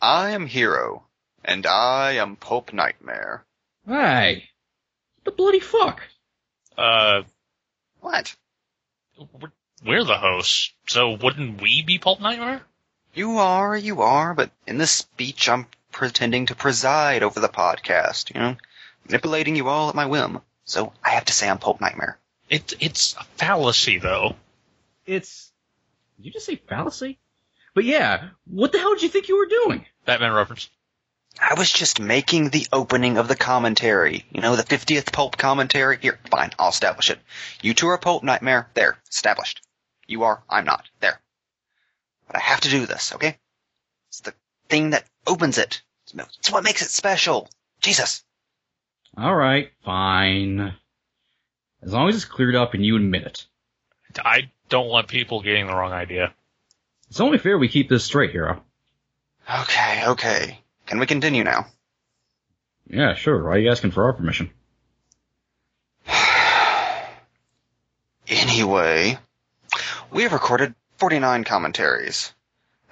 I am Hero, and I am Pulp Nightmare. Hey, the bloody fuck. Uh, What? we're- we're the hosts, so wouldn't we be Pulp Nightmare? You are, you are, but in this speech I'm pretending to preside over the podcast, you know? Manipulating you all at my whim. So I have to say I'm Pulp Nightmare. It, it's a fallacy, though. It's. Did you just say fallacy? But yeah, what the hell did you think you were doing? Batman reference. I was just making the opening of the commentary. You know, the 50th Pulp commentary? Here, fine, I'll establish it. You two are Pulp Nightmare. There, established. You are, I'm not. There. But I have to do this, okay? It's the thing that opens it. It's what makes it special. Jesus. Alright, fine. As long as it's cleared up and you admit it. I don't want people getting the wrong idea. It's only fair we keep this straight, Hero. Okay, okay. Can we continue now? Yeah, sure. Why are you asking for our permission? Anyway, we have recorded 49 commentaries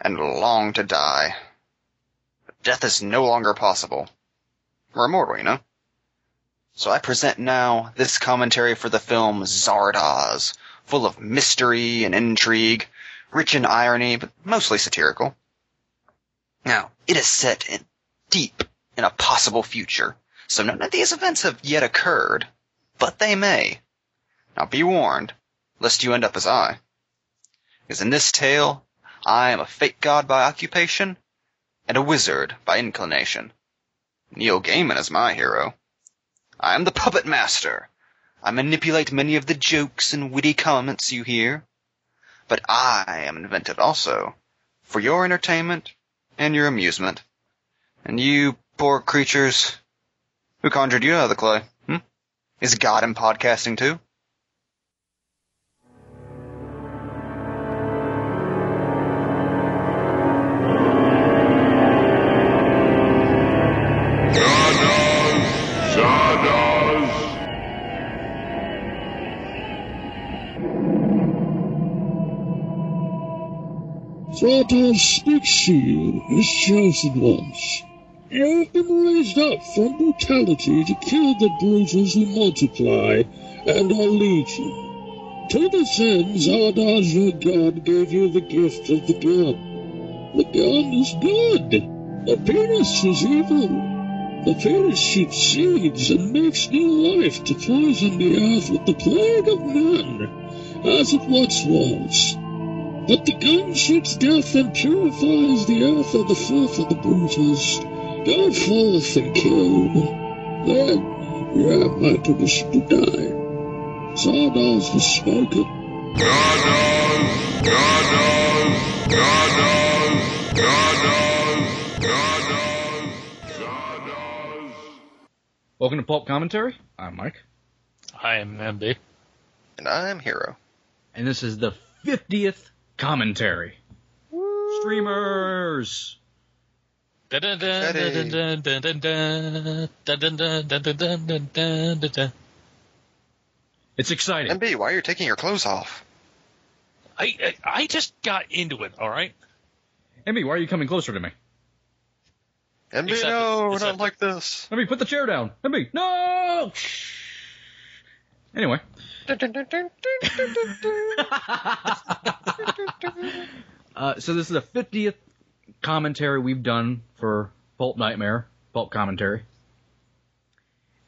and long to die. But death is no longer possible. We're immortal, you know? So I present now this commentary for the film Zardoz, full of mystery and intrigue, rich in irony, but mostly satirical. Now, it is set in deep in a possible future, so none of these events have yet occurred, but they may. Now be warned, lest you end up as I. Because in this tale, I am a fake god by occupation, and a wizard by inclination. Neil Gaiman is my hero. I am the puppet master. I manipulate many of the jokes and witty comments you hear. But I am invented also, for your entertainment and your amusement. And you poor creatures, who conjured you out of the clay? Hmm? Is God in podcasting too? Zardoz speaks to you, his chosen ones. You have been raised up from brutality to kill the brutals who multiply and are legion. To this end, Zardoz, your god, gave you the gift of the gun. The gun is good. The penis is evil. The penis shoots seeds and makes new life to poison the earth with the plague of men, as it once was. But the gun shoots death and purifies the earth of the filth of the brutals. Go forth and kill. Then you have my permission to die. Zardoz has spoken. Welcome to Pulp Commentary. I'm Mike. I am MB. And I am hero. And this is the 50th commentary. Streamers! It's exciting. MB, why are you taking your clothes off? I, I I just got into it. All right. Emmy, why are you coming closer to me? MB, Except- no, except- not like this. Emmy, put the chair down. Emmy, no! Anyway. Uh, so this is the 50th commentary we've done for Pulp Nightmare, Pulp Commentary.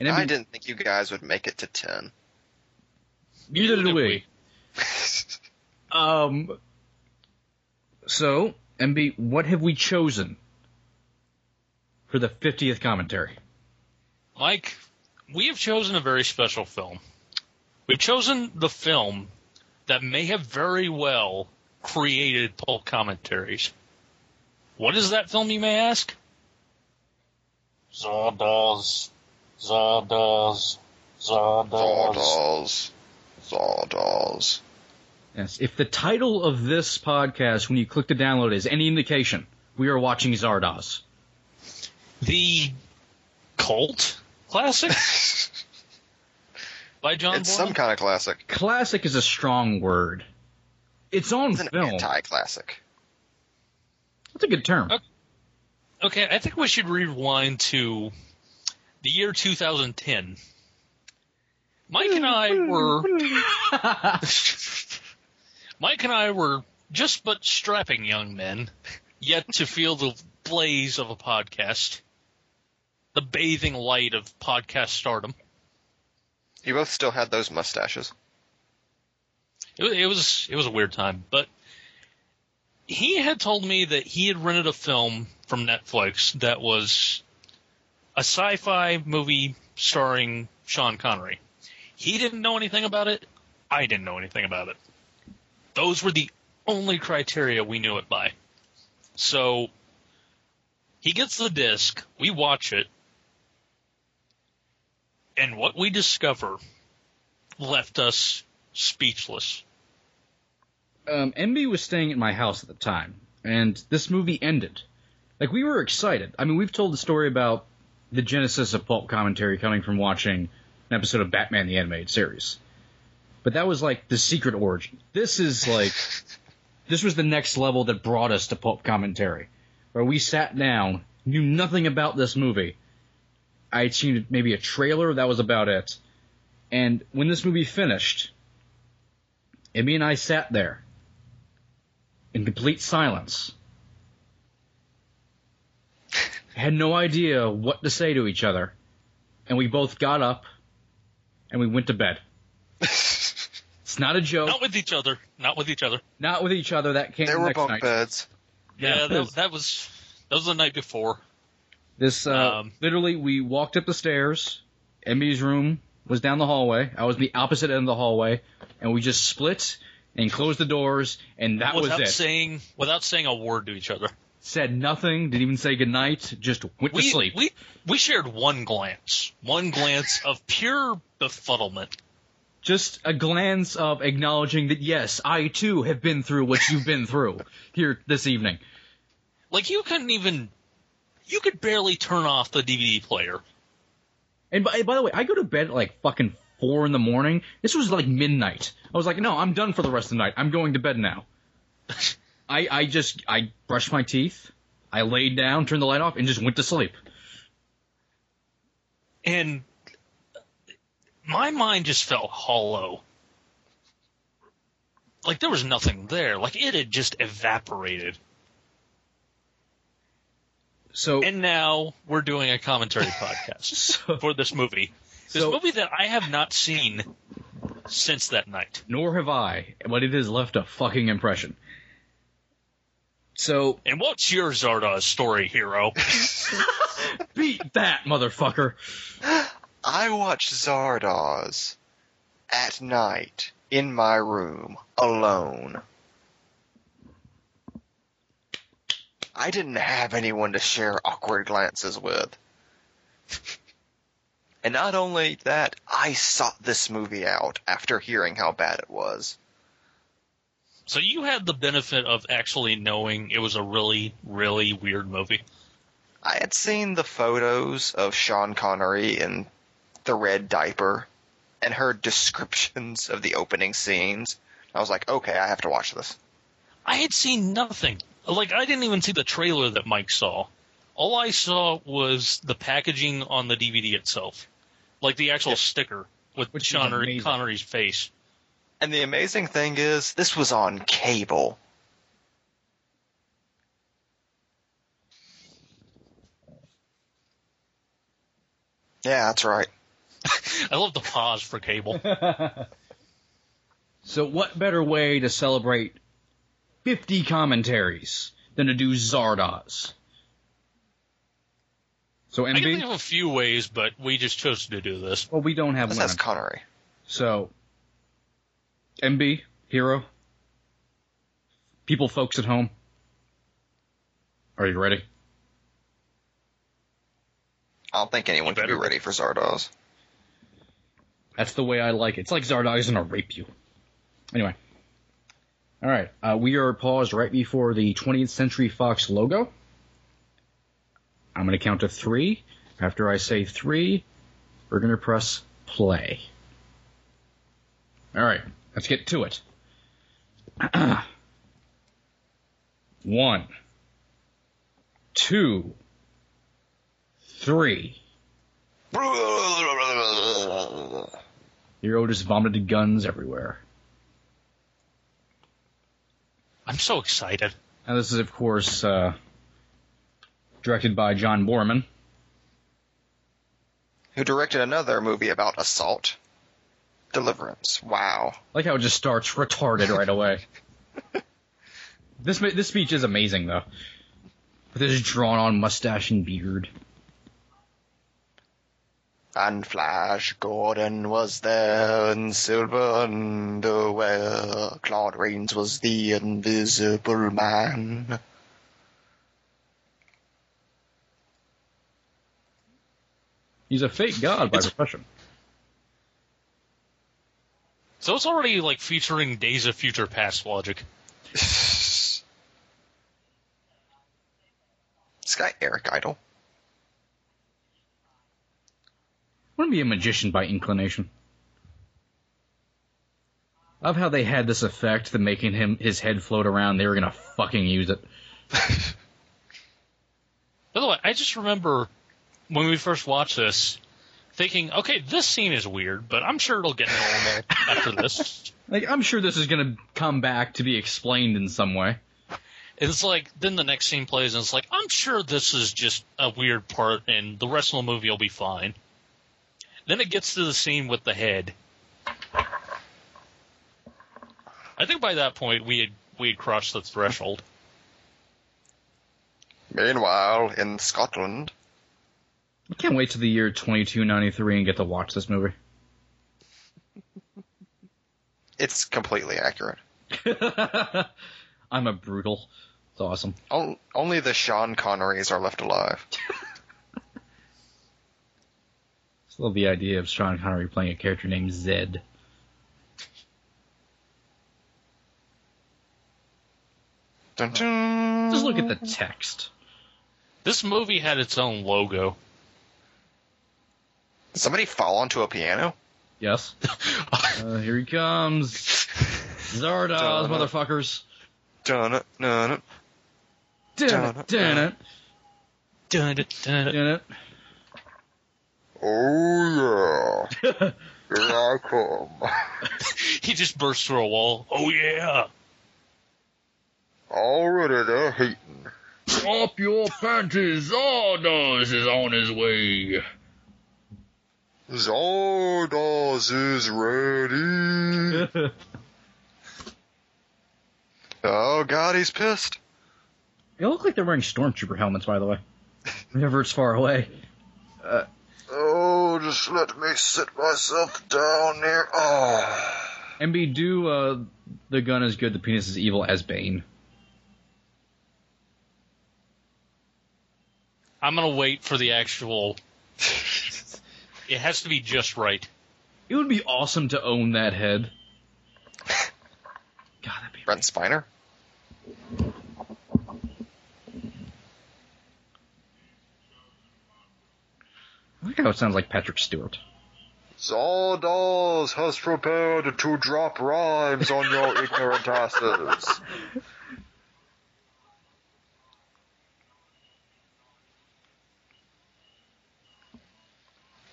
And I Emmy, didn't think you guys would make it to 10. neither did we. Um, so, MB, what have we chosen for the 50th commentary? Mike, we have chosen a very special film. We've chosen the film that may have very well created pulp commentaries. What is that film, you may ask? Zardoz. Zardoz. Zardoz. Zardoz. Zardoz. Yes, if the title of this podcast, when you click to download, is any indication, we are watching Zardoz. The cult classic by John It's Boorman? some kind of classic. Classic is a strong word. It's on It's an film. anti-classic. That's a good term. Okay. Okay, I think we should rewind to the year 2010. Mike and I were Mike and I were just but strapping young men, yet to feel the blaze of a podcast, the bathing light of podcast stardom. You both still had those mustaches. It, it was it was a weird time, but he had told me that he had rented a film from Netflix that was a sci-fi movie starring Sean Connery. He didn't know anything about it. I didn't know anything about it. Those were the only criteria we knew it by. So he gets the disc, we watch it, and what we discover left us speechless. um, MB was staying at my house at the time, and this movie ended. Like we were excited. I mean, we've told the story about the genesis of pulp commentary coming from watching an episode of Batman the Animated Series, but that was like the secret origin. This is like this was the next level that brought us to pulp commentary, where we sat down, knew nothing about this movie. I had seen maybe a trailer, that was about it. And when this movie finished, Emmy and I sat there in complete silence. Had no idea what to say to each other. And we both got up and we went to bed. It's not a joke. Not with each other. Not with each other. Not with each other. That came There were next bunk night. beds. Yeah, Yeah, that, that was that was the night before. This uh, Um, literally, we walked up the stairs. Emmy's room was down the hallway. I was in the opposite end of the hallway, and we just split and closed the doors, and that was it. saying without saying a word to each other. Said nothing. Didn't even say goodnight. Just went We to sleep. we we shared one glance, one glance of pure befuddlement. just a glance of acknowledging that yes, I too have been through what you've been through here this evening. Like you couldn't even you could barely turn off the DVD player. And by, by the way, I go to bed at like fucking four in the morning. This was like midnight. I was like, no, I'm done for the rest of the night. I'm going to bed now. I I just I brushed my teeth, I laid down, turned the light off, and just went to sleep. And my mind just felt hollow. Like there was nothing there. Like it had just evaporated. So And now we're doing a commentary podcast so, for this movie. This So- movie that I have not seen since that night. nor have I, but it has left a fucking impression. So And what's your Zardoz story, hero? beat that motherfucker. I watched Zardoz at night in my room alone. I didn't have anyone to share awkward glances with. And not only that, I sought this movie out after hearing how bad it was. so you had the benefit of actually knowing it was a really, really weird movie. I had seen the photos of Sean Connery in the red diaper and heard descriptions of the opening scenes. I was like, okay, I have to watch this. I had seen nothing. Like I didn't even see the trailer that Mike saw. All I saw was the packaging on the DVD itself, like the actual sticker with Which Sean amazing. Connery's face. And the amazing thing is, this was on cable. Yeah, that's right. I love the pause for cable. So what better way to celebrate 50 commentaries than to do Zardoz? So I can think MB, of a few ways, but we just chose to do this. well we don't have This one. has Connery. So MB, hero, people folks at home, are you ready? I don't think anyone You can be ready for Zardoz. That's the way I like it. It's like Zardoz is gonna rape you. Anyway. Alright, uh, we are paused right before the 20th Century Fox logo. I'm gonna count to three. After I say three, we're gonna press play. Alright, let's get to it. One, two, three. Two. three. Hero just vomited guns everywhere. I'm so excited. And this is, of course, uh, directed by John Boorman. Who directed another movie about assault? Deliverance. Wow. Like how it just starts retarded right away. this this speech is amazing though, with his drawn-on mustache and beard. And Flash Gordon was there in silver underwear. Claude Rains was the invisible man. He's a fake god by It's- profession. So it's already like featuring Days of Future Past logic. this guy Eric Idle. Wouldn't be a magician by inclination. Of how they had this effect that making him his head float around, they were gonna fucking use it. By the way, I just remember when we first watched this, thinking, okay, this scene is weird, but I'm sure it'll get normal after this. Like I'm sure this is gonna come back to be explained in some way. It's like then the next scene plays and it's like I'm sure this is just a weird part and the rest of the movie will be fine. Then it gets to the scene with the head. I think by that point we had we had crossed the threshold. Meanwhile, in Scotland, I can't wait to the year 2293 and get to watch this movie. it's completely accurate. I'm a brutal. It's awesome. On- only the Sean Connerys are left alive. Just love the idea of Sean Connery playing a character named Zed. Dun, dun. Just look at the text. This movie had its own logo. Did somebody fall onto a piano? Yes. Uh, here he comes. Zardoz, motherfuckers. Dun it, dun it. Damn it, damn it, Dun, dun, dun, dun. it. Oh yeah. Here I come. He just burst through a wall. Oh yeah. Already they're hating. Drop your panties, oh, Zardoz is on his way. Zardoz is ready. oh god, he's pissed. They look like they're wearing stormtrooper helmets, by the way. Whenever it's far away. Uh, Oh, just let me sit myself down here. Oh. MB, do uh, the gun is good, the penis is evil as Bane. I'm gonna wait for the actual. It has to be just right. It would be awesome to own that head. God, that'd be. Brent Spiner? Like how oh, it sounds like Patrick Stewart. Zardoz has prepared to drop rhymes on your ignorant asses.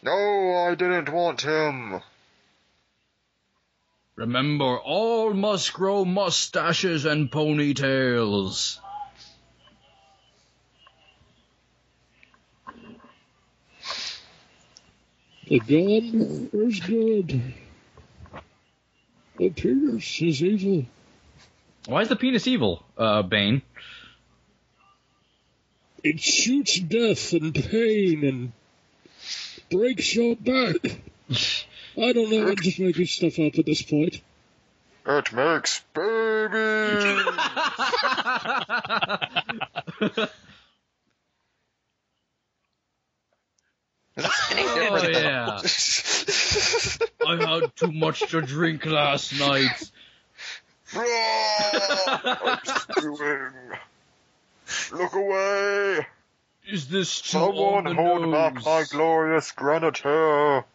No, I didn't want him. Remember, all must grow mustaches and ponytails. The gun is good. The penis is evil. Why is the penis evil, uh, Bane? It shoots death and pain and breaks your back. I don't know. I'm just making stuff up at this point. It makes babies. Oh, different yeah. I had too much to drink last night. I'm stewing. Look away! Is this too Someone on the hold nose? back my glorious granite hair.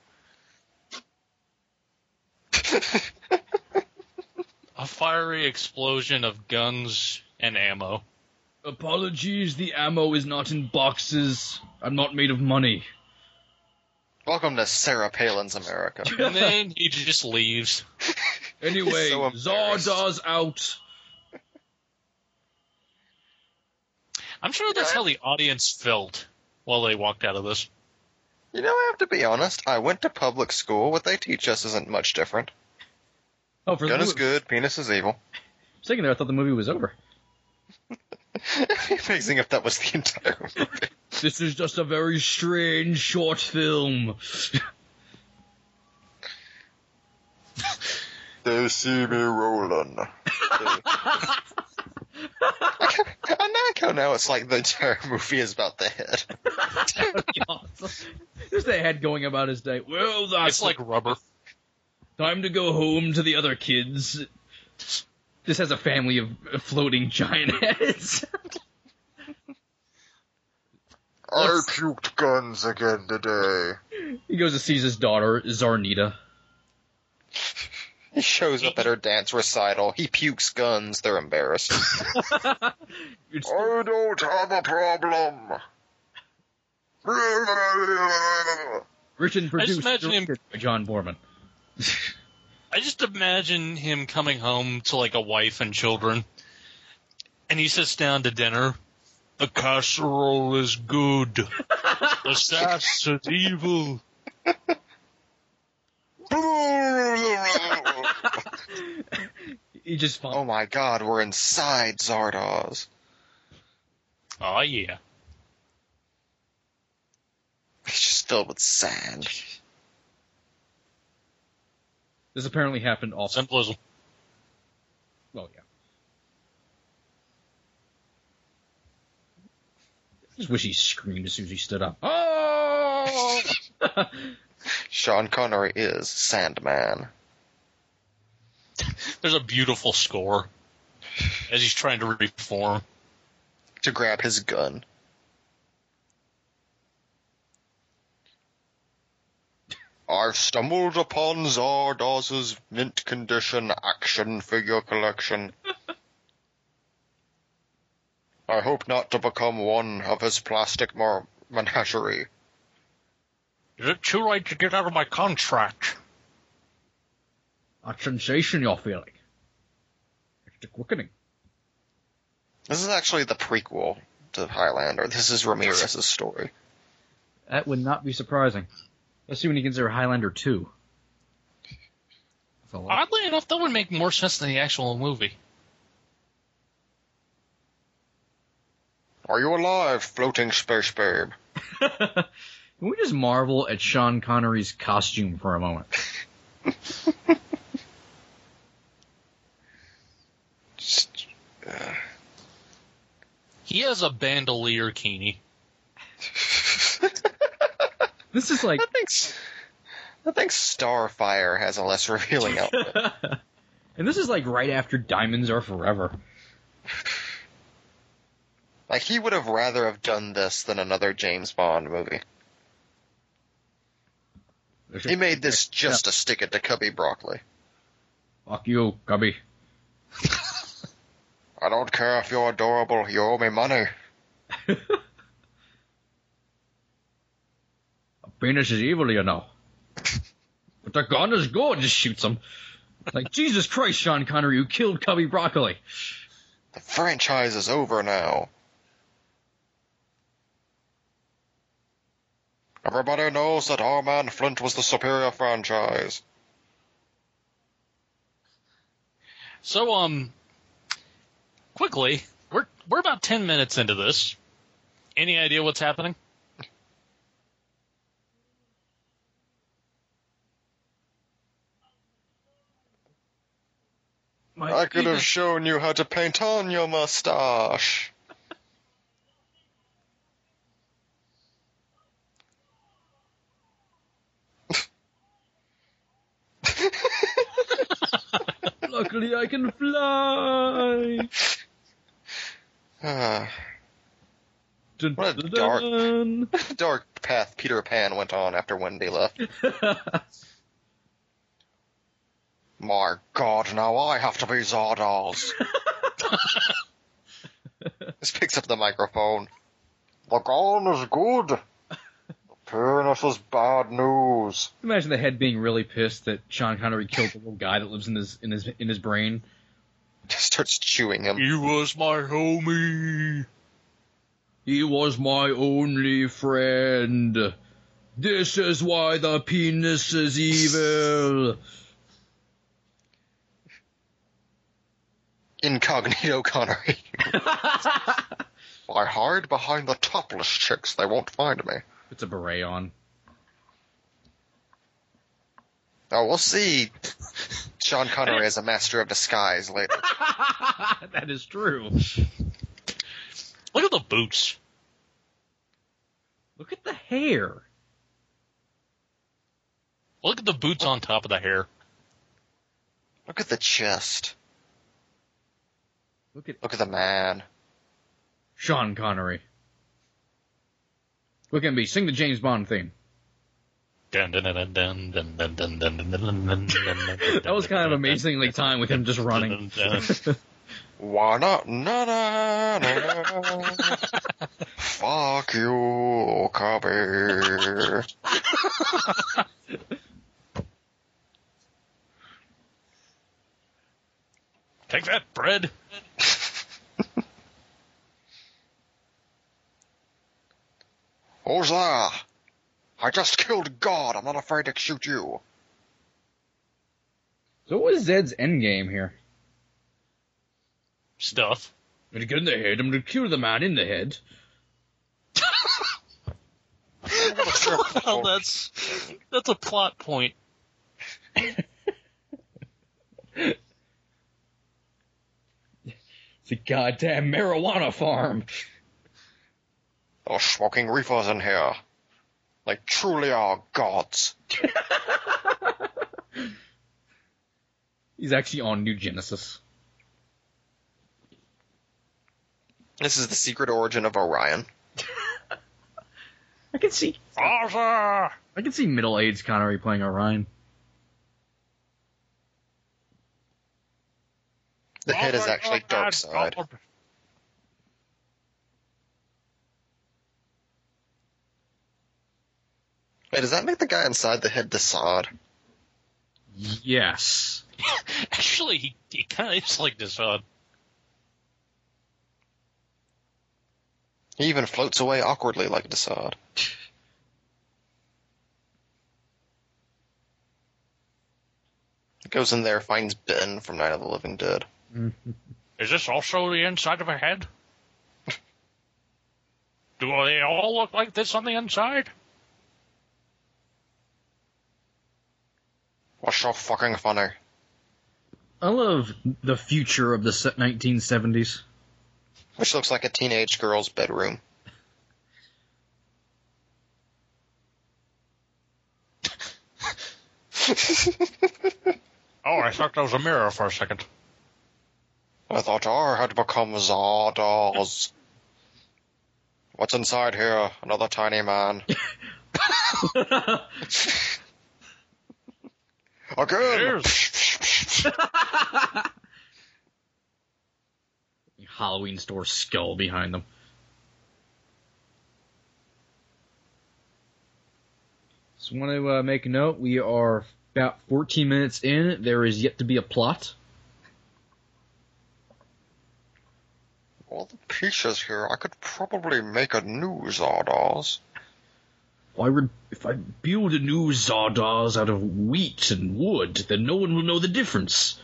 A fiery explosion of guns and ammo. Apologies, the ammo is not in boxes. I'm not made of money. Welcome to Sarah Palin's America. And then he just leaves. Anyway, so. Zardoz out. I'm sure that's how the audience felt while they walked out of this. You know, I have to be honest. I went to public school. What they teach us isn't much different. Oh, for Gun the is movie. good, penis is evil. Second there, I thought the movie was over. Amazing if that was the entire movie. This is just a very strange short film. They see me rolling. I know now it's like the entire movie is about the head. There's the head going about his day. Well, that's It's like rubber. time to go home to the other kids. This has a family of uh, floating giant heads. I puked guns again today. he goes to sees his daughter, Zarnita. He shows up at her dance recital. He pukes guns. They're embarrassed. It's I don't have a problem. written, produced, imagine him- directed by John Boorman. I just imagine him coming home to like a wife and children, and he sits down to dinner. The casserole is good. The sass is evil. He just oh my god, we're inside Zardoz. Oh yeah. It's just filled with sand. This apparently happened also. Symbolism. Well, yeah. Just wish he screamed as soon as he stood up. Oh! Sean Connery is Sandman. There's a beautiful score as he's trying to reform. To grab his gun. I've stumbled upon Zardoz's mint condition action figure collection. I hope not to become one of his plastic mar- menagerie. Is it too late to get out of my contract? A sensation you're feeling. It's the quickening. This is actually the prequel to Highlander. This is Ramirez's story. That would not be surprising. Especially when you consider Highlander 2. That's a lot. Oddly enough, that would make more sense than the actual movie. Are you alive, floating space babe? Can we just marvel at Sean Connery's costume for a moment? Just, uh, He has a bandolier key. This is like I think I think Starfire has a less revealing outfit. and this is like right after Diamonds Are Forever. like he would have rather have done this than another James Bond movie. He made this just to stick it to Cubby Broccoli. Fuck you, Cubby. I don't care if you're adorable, you owe me money. A penis is evil, you know. But the gun is good, just shoots him. Like, Jesus Christ, Sean Connery, you killed Cubby Broccoli. The franchise is over now. Everybody knows that our man Flint was the superior franchise. So, um, quickly, we're we're about ten minutes into this. Any idea what's happening? My I could have shown you how to paint on your mustache. Luckily, I can fly. Ah, Dun, What a dun, dark- dun. dark path Peter Pan went on after Wendy left. My god, now I have to be Zardoz. Just picks up the microphone. The gun is good. The penis is bad news. Imagine the head being really pissed that Sean Connery killed the little guy that lives in his in his in his brain. Just starts chewing him. He was my homie. He was my only friend. This is why the penis is evil. Incognito Connery. I hide behind the topless chicks. They won't find me. It's a beret on. Oh, we'll see Sean Connery as a master of disguise later. that is true. Look at the boots. Look at the hair. Look at the boots on top of the hair. Look at the chest. Look at look at the man, Sean Connery. Look at me, sing the James Bond theme. that was kind of amazingly timed with him just running. Why not? Na, na, na, na. Fuck you, Cubby. Take that, bread. Who's there? I just killed God. I'm not afraid to shoot you. So what is Zed's endgame here? Stuff. I'm gonna get in the head. I'm gonna kill the man in the head. well, that's that's a plot point. It's a goddamn marijuana farm. They're smoking reefers in here. Like truly are gods. He's actually on New Genesis. This is the secret origin of Orion. I can see. Father! I can see middle-aged Connery playing Orion. The head is actually Darkseid. Wait, does that make the guy inside the head Desaad? Yes. Actually, he, he kind of is like this. Uh, He even floats away awkwardly like Desaad. Goes in there, finds Ben from Night of the Living Dead. is this also the inside of a head? Do they all look like this on the inside? What's so fucking funny? I love the future of the 1970s. Which looks like a teenage girl's bedroom. Oh, I thought that was a mirror for a second. I thought R had become Zardoz. What's inside here? Another tiny man. Again! Cheers. Halloween store skull behind them. Just want to uh, make a note. We are about 14 minutes in. There is yet to be a plot. All the pieces here, I could probably make a new Zardoz. If I, re- if I build a new Zardoz out of wheat and wood, then no one will know the difference.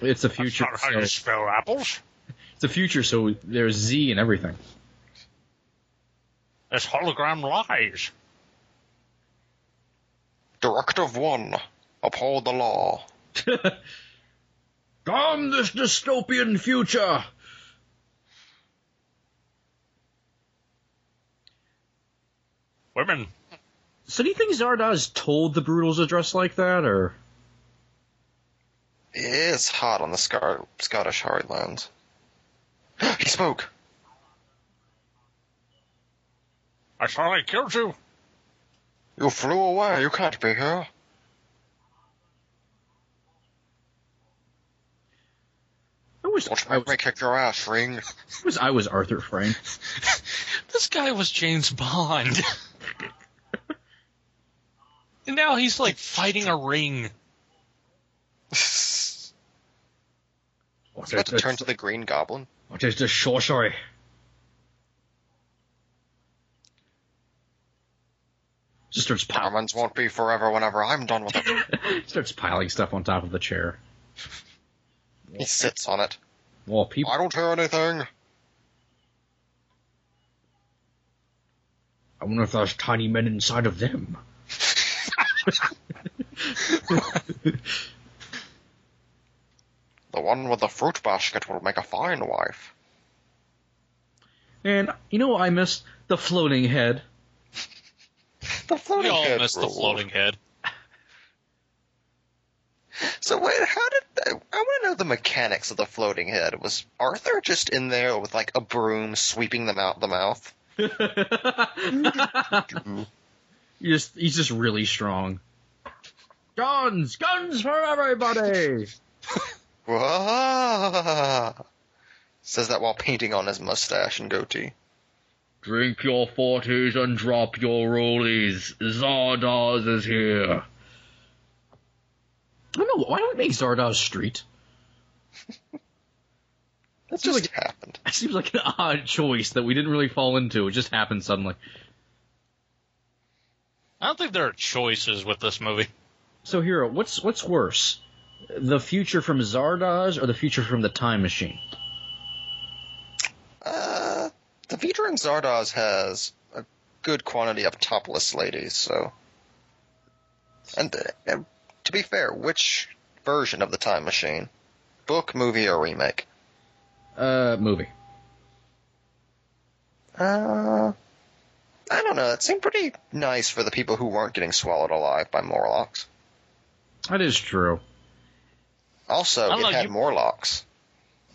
It's the That's future. not how So, you spell apples. it's the future, so there's Z and everything. It's hologram lies. Directive 1. Uphold the law. Come this dystopian future! Women. So do you think Zardoz told the Brutals to dress like that, or? It's hot on the Scar- Scottish Heartlands. he spoke. I thought I killed you. You flew away. You can't be here. Was I was, kick your ass, Ring. I was I was Arthur Frayne. This guy was James Bond. and now he's like fighting a ring. He's about to turn to the Green Goblin. What is this sorcery? Just starts piling, Diamonds won't be forever whenever I'm done with it. starts piling stuff on top of the chair. He sits on it. Well, people, I don't hear anything. I wonder if there's tiny men inside of them. The one with the fruit basket will make a fine wife. And you know I missed? The floating head. The We all head missed the floating head. So wait, how did I want to know the mechanics of the floating head? Was Arthur just in there with like a broom sweeping them out the mouth? He's just, he's just really strong. Guns! Guns for everybody! Says that while painting on his mustache and goatee. Drink your forties and drop your rollies. Zardoz is here. I don't know, why don't we make Zardoz Street? That Seems just happened. It seems like an odd choice that we didn't really fall into. It just happened suddenly. I don't think there are choices with this movie. So, Hero, what's what's worse? The future from Zardoz or the future from the Time Machine? Uh, the Vitra in Zardoz has a good quantity of topless ladies, so. And, uh, and to be fair, which version of the time machine? Book, movie, or remake? Uh, movie. Uh, I don't know. It seemed pretty nice for the people who weren't getting swallowed alive by Morlocks. That is true. Also, it know, had you- Morlocks.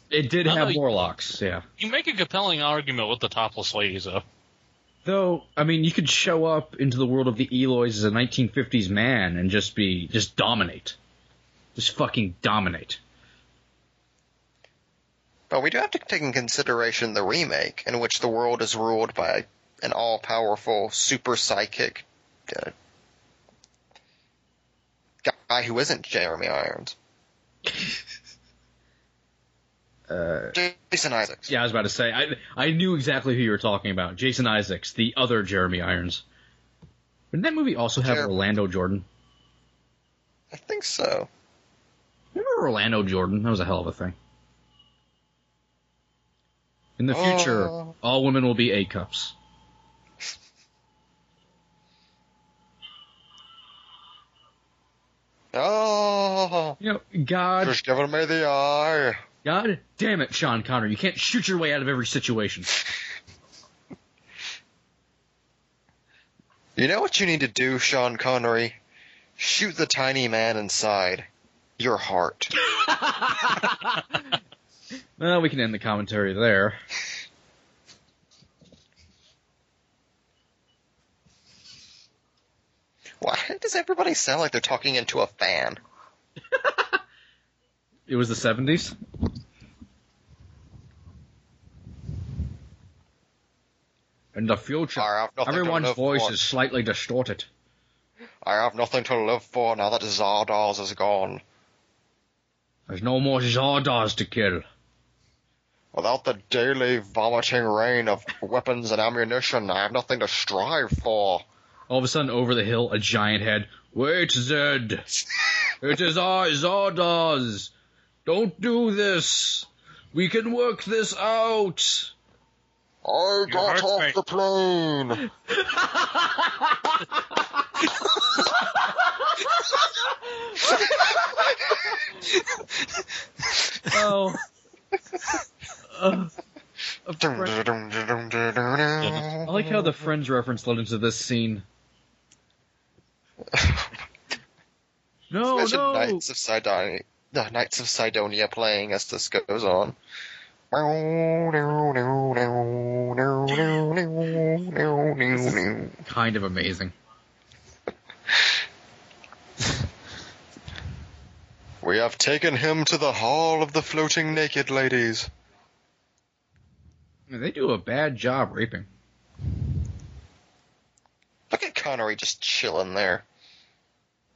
It did have know Morlocks, yeah. You make a compelling argument with the topless ladies, though. Though, I mean, you could show up into the world of the Eloys as a 1950s man and just be, just dominate. Just fucking dominate. But we do have to take in consideration the remake, in which the world is ruled by an all-powerful super psychic uh, guy who isn't Jeremy Irons. Uh, Jason Isaacs. yeah, I was about to say, I, I knew exactly who you were talking about. Jason Isaacs, the other Jeremy Irons. Didn't that movie also have Jer- Orlando Jordan? I think so. Remember Orlando Jordan? That was a hell of a thing. In the future, Oh. all women will be A cups. Oh, You know, God, just giving me the eye. God damn it, Sean Connery, you can't shoot your way out of every situation. You know what you need to do, Sean Connery? Shoot the tiny man inside. Your heart. Well, we can end the commentary there. Why does everybody sound like they're talking into a fan? It was the 70s. In the future, I have nothing to everyone's voice for. is slightly distorted. I have nothing to live for now that Zardoz is gone. There's no more Zardoz to kill. Without the daily vomiting rain of weapons and ammunition, I have nothing to strive for. All of a sudden, over the hill, a giant head. Wait, Zed! It is I, Zardoz! Don't do this! We can work this out! I got off me. the plane. Oh. Uh, I like how the Friends reference led into this scene. No, Imagine no! Knights of Sidonia, the Knights of Sidonia playing as this goes on. Kind of amazing. We have taken him to the Hall of the Floating Naked Ladies. They do a bad job raping. Look at Connery just chilling there.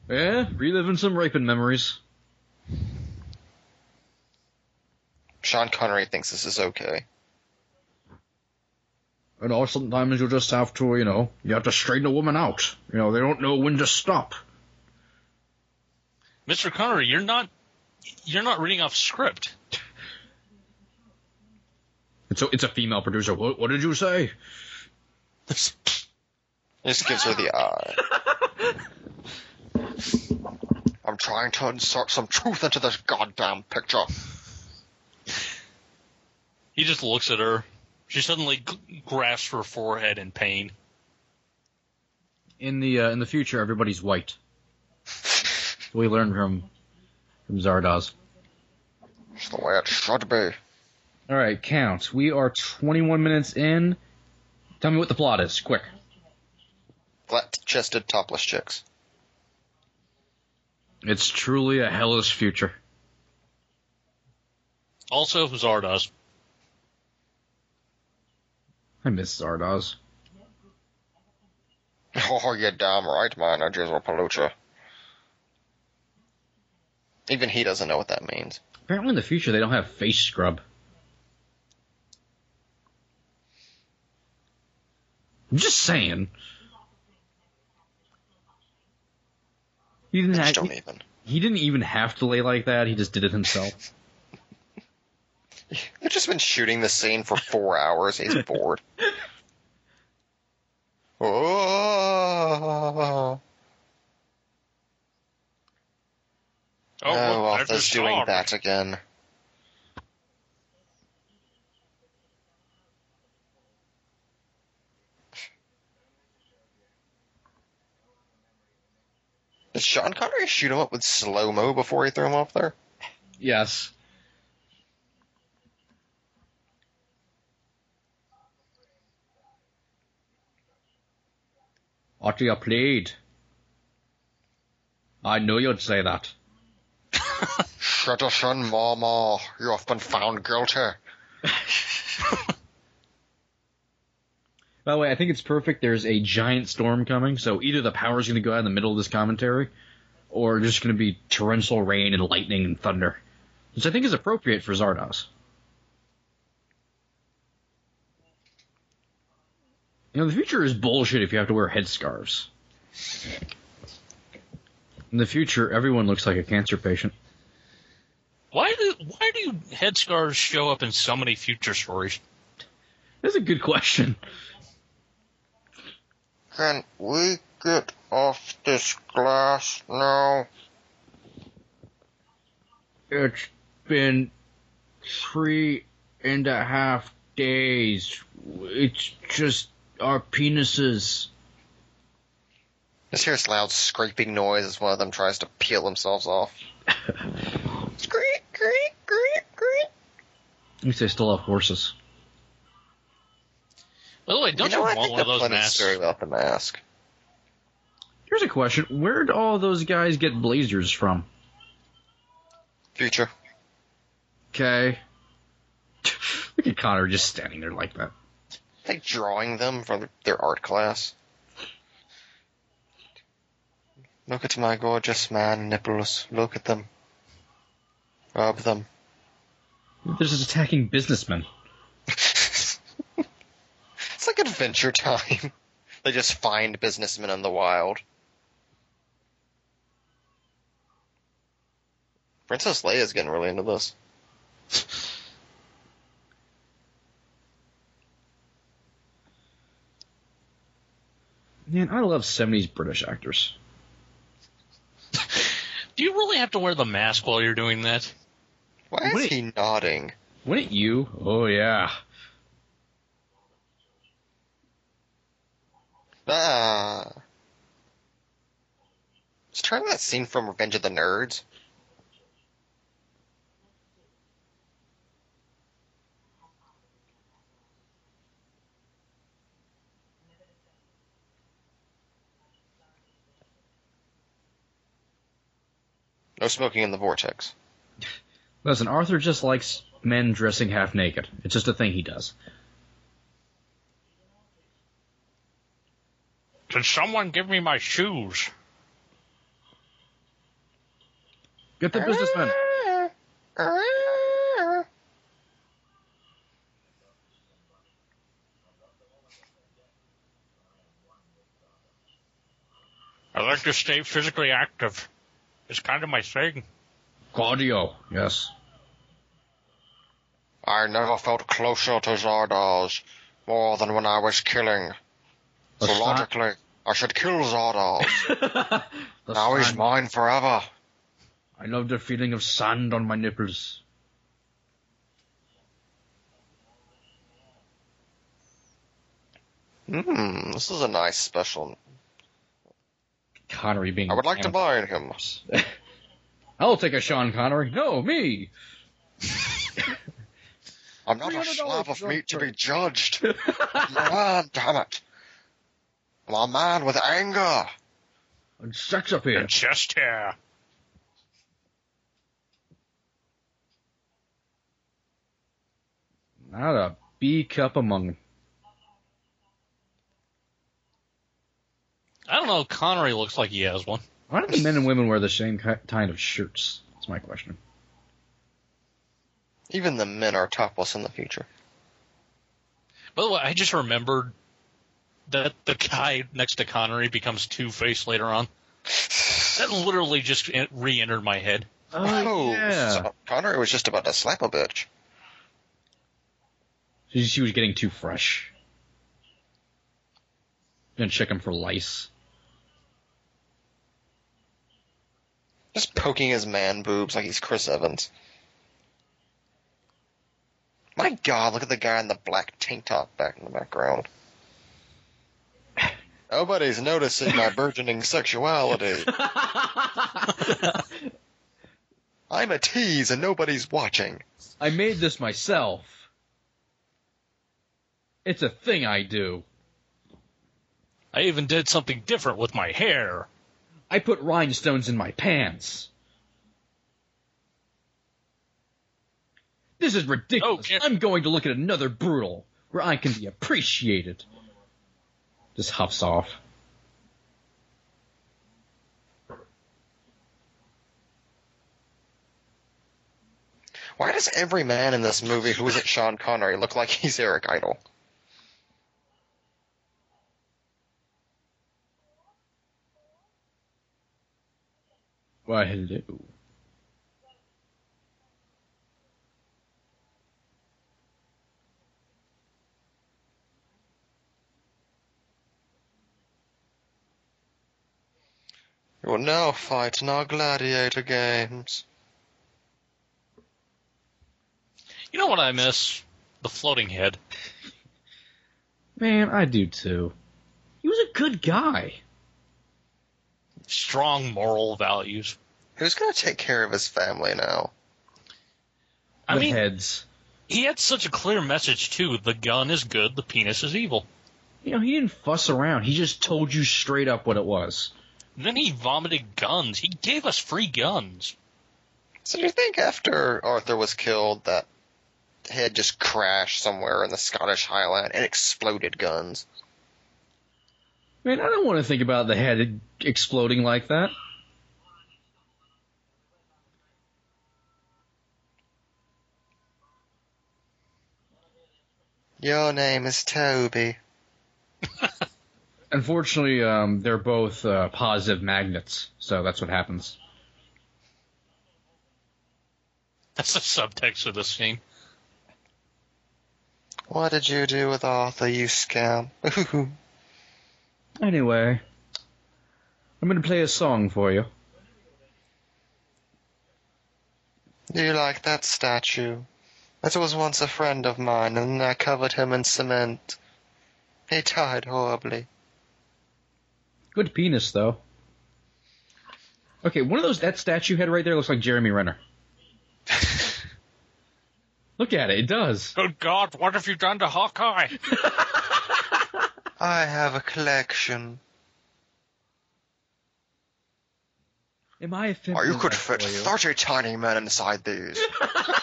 Yeah, reliving some raping memories. Sean Connery thinks this is okay. You know, sometimes you just have to, you know, you have to straighten a woman out. You know, they don't know when to stop. Mr. Connery, you're not you're not reading off script. It's a, it's a female producer. What, what did you say? This gives her the eye. I'm trying to insert some truth into this goddamn picture. He just looks at her. She suddenly g- grasps her forehead in pain. In the uh, in the future, everybody's white. we learned from from Zardoz. It's the way it should be. All right, count. We are 21 minutes in. Tell me what the plot is, quick. Flat-chested topless chicks. It's truly a hellish future. Also, Zardoz. I miss Zardoz. Oh, you're damn right, man. I just pollute. Even he doesn't know what that means. Apparently, in the future, they don't have face scrub. I'm just saying. He didn't, have, even. he didn't even have to lay like that. He just did it himself. They've just been shooting the scene for four hours. He's bored. Oh, Oh, oh look, there's Arthur's doing dog. that again. Did Sean Connery shoot him up with slow mo before he threw him off there? yes. What you played? I knew you'd say that. Citizen Mama, you have been found guilty. By the way, I think it's perfect. There's a giant storm coming, so either the power's going to go out in the middle of this commentary, or there's going to be torrential rain and lightning and thunder, which I think is appropriate for Zardoz. You know, the future is bullshit if you have to wear headscarves. In the future, everyone looks like a cancer patient. Why do why do headscarves show up in so many future stories? That's a good question. Can we get off this glass now? It's been three and a half days. It's just our penises. Just hear this loud scraping noise as one of them tries to peel themselves off. Screek, creak, creak, creak. At least they still have horses. By the way, don't you you, know, I want think one of those masks? story about the mask. Here's a question: Where'd all those guys get blazers from? Future. Okay. Look at Connor just standing there like that. Like drawing them from their art class. Look at my gorgeous man nipples. Look at them. Rub them. They're just attacking businessmen. it's like Adventure Time. They just find businessmen in the wild. Princess Leia's getting really into this. Man, I love 70s British actors. Do you really have to wear the mask while you're doing that? Why is Wait. he nodding? Wouldn't you? Oh, yeah. Ah. Let's trying that scene from Revenge of the Nerds. No smoking in the vortex. Listen, Arthur just likes men dressing half naked. It's just a thing he does. Can someone give me my shoes? Get the businessman. I like to stay physically active. It's kind of my thing. Claudio, yes. I never felt closer to Zardoz more than when I was killing. The so si- logically, I should kill Zardoz. The now he's mine forever. I love the feeling of sand on my nipples. Hmm, this is a nice special. Connery being. I would like to buy him. I'll take a Sean Connery. No, me. I'm not a slab of meat to be judged. I'm man, damn it. I'm a man with anger. And sex appeal. And chest hair. Not a B cup among them. I don't know. Connery looks like he has one. Why do the men and women wear the same kind of shirts? That's my question. Even the men are topless in the future. By the way, I just remembered that the guy next to Connery becomes Two Face later on. That literally just re-entered my head. Oh, oh yeah. so Connery was just about to slap a bitch. She, she was getting too fresh. Gonna check him for lice. Just poking his man boobs like he's Chris Evans. My god, look at the guy in the black tank top back in the background. Nobody's noticing my burgeoning sexuality. I'm a tease and nobody's watching. I made this myself. It's a thing I do. I even did something different with my hair. I put rhinestones in my pants. This is ridiculous. Oh, I'm going to look at another brutal where I can be appreciated. Just huffs off. Why does every man in this movie who isn't Sean Connery look like he's Eric Idle? Why, hello. You will now fight in our gladiator games. You know what I miss? The floating head. Man, I do too. He was a good guy. Strong moral values. Who's gonna take care of his family now? I the mean, heads. he had such a clear message too. The gun is good, the penis is evil. You know, he didn't fuss around. He just told you straight up what it was. Then he vomited guns. He gave us free guns. So do you think after Arthur was killed that head just crashed somewhere in the Scottish Highland and exploded guns? Man, I don't want to think about the head exploding like that. Your name is Toby. Unfortunately, um, they're both uh, positive magnets, so that's what happens. That's the subtext of the scene. What did you do with Arthur, you scam? Anyway, I'm going to play a song for you. Do you like that statue? That was once a friend of mine, and I covered him in cement. He died horribly. Good penis, though. Okay, one of those that statue head right there looks like Jeremy Renner. Look at it, it does. Good God, what have you done to Hawkeye? I have a collection. Am I offended? Or oh, you could fit for 30 tiny men inside these.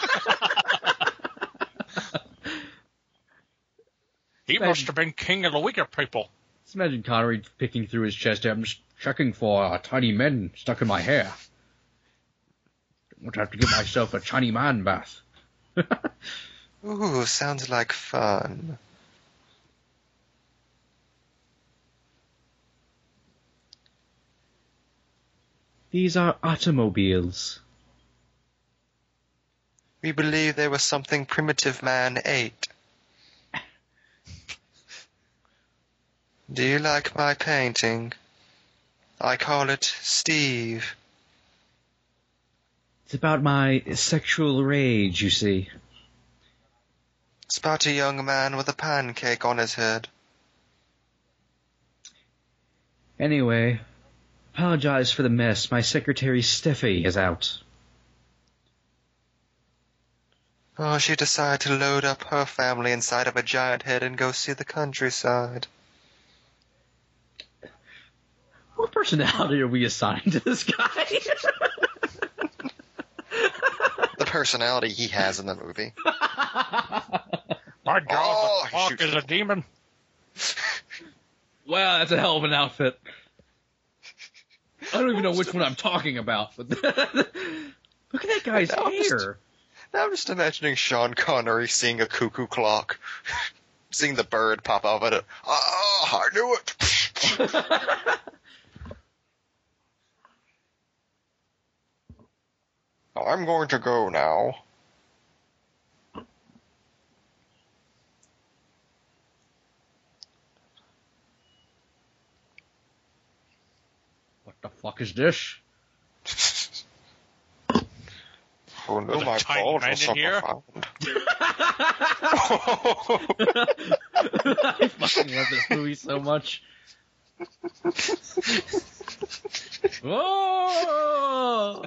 He Ben- must have been king of the weaker people. Just imagine Connery picking through his chest. I'm just checking for uh, tiny men stuck in my hair. I'm going to have to give myself a tiny man bath. Ooh, sounds like fun. These are automobiles. We believe they were something primitive man ate. Do you like my painting? I call it Steve. It's about my sexual rage, you see. It's about a young man with a pancake on his head. Anyway, apologize for the mess. My secretary Steffi is out. Oh, she decided to load up her family inside of a giant head and go see the countryside. What personality are we assigning to this guy? The personality he has in the movie. My God, Oh, the hawk is a demon. wow, that's a hell of an outfit. I don't even know which one I'm talking about. But look at that guy's No, I'm just- hair. Now I'm just imagining Sean Connery seeing a cuckoo clock, seeing the bird pop out of it. Ah, I knew it. I'm going to go now. What the fuck is this? Oh no, There's a my tiny balls man are in so here. profound. I fucking love this movie so much. Oh!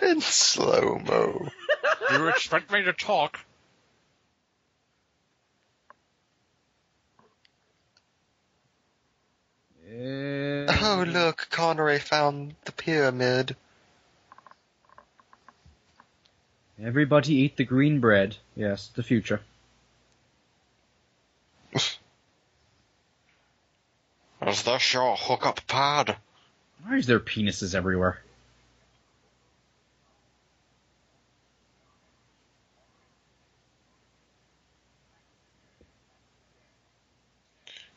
In slow mo. You expect me to talk? Oh look, Connery found the pyramid. Everybody eat the green bread. Yes, the future. Is this your hookup pad? Why is there penises everywhere?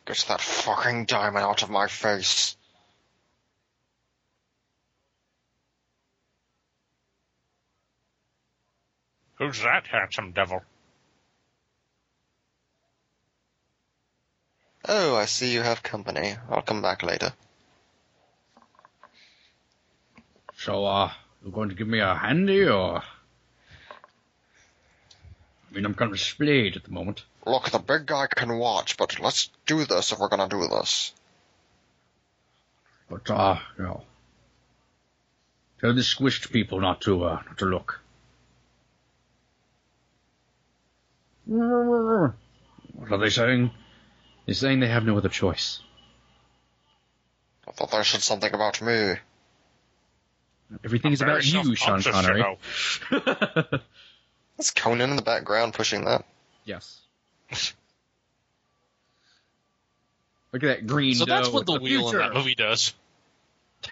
Get that fucking diamond out of my face. Who's that handsome devil? Oh, I see you have company. I'll come back later. So, uh, you're going to give me a handy, or? I mean, I'm kind of splayed at the moment. Look, the big guy can watch, but let's do this if we're gonna do this. But, uh, you know. Tell the squished people not to, uh, not to look. What are they saying? They're saying they have no other choice. I thought they said something about me. Everything is I'm about you, Sean Connery. know. That's Conan in the background pushing that. yes. Look at that green So that's what the with wheel in future. that movie does.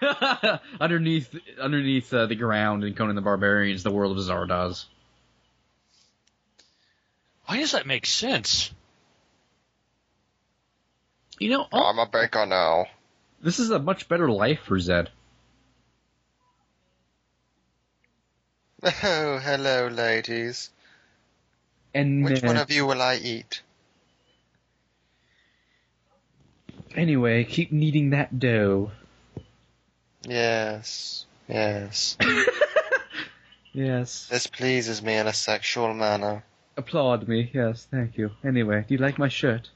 underneath underneath uh, the ground in Conan the Barbarians, the world of Zardoz. Why does that make sense? You know, all, I'm a baker now. this is a much better life for Zed. Oh, hello, ladies. And Which uh, one of you will I eat? anyway, keep kneading that dough. Yes, yes. Yes, This pleases me in a sexual manner. applaud me. Yes, thank you. Anyway, do you like my shirt?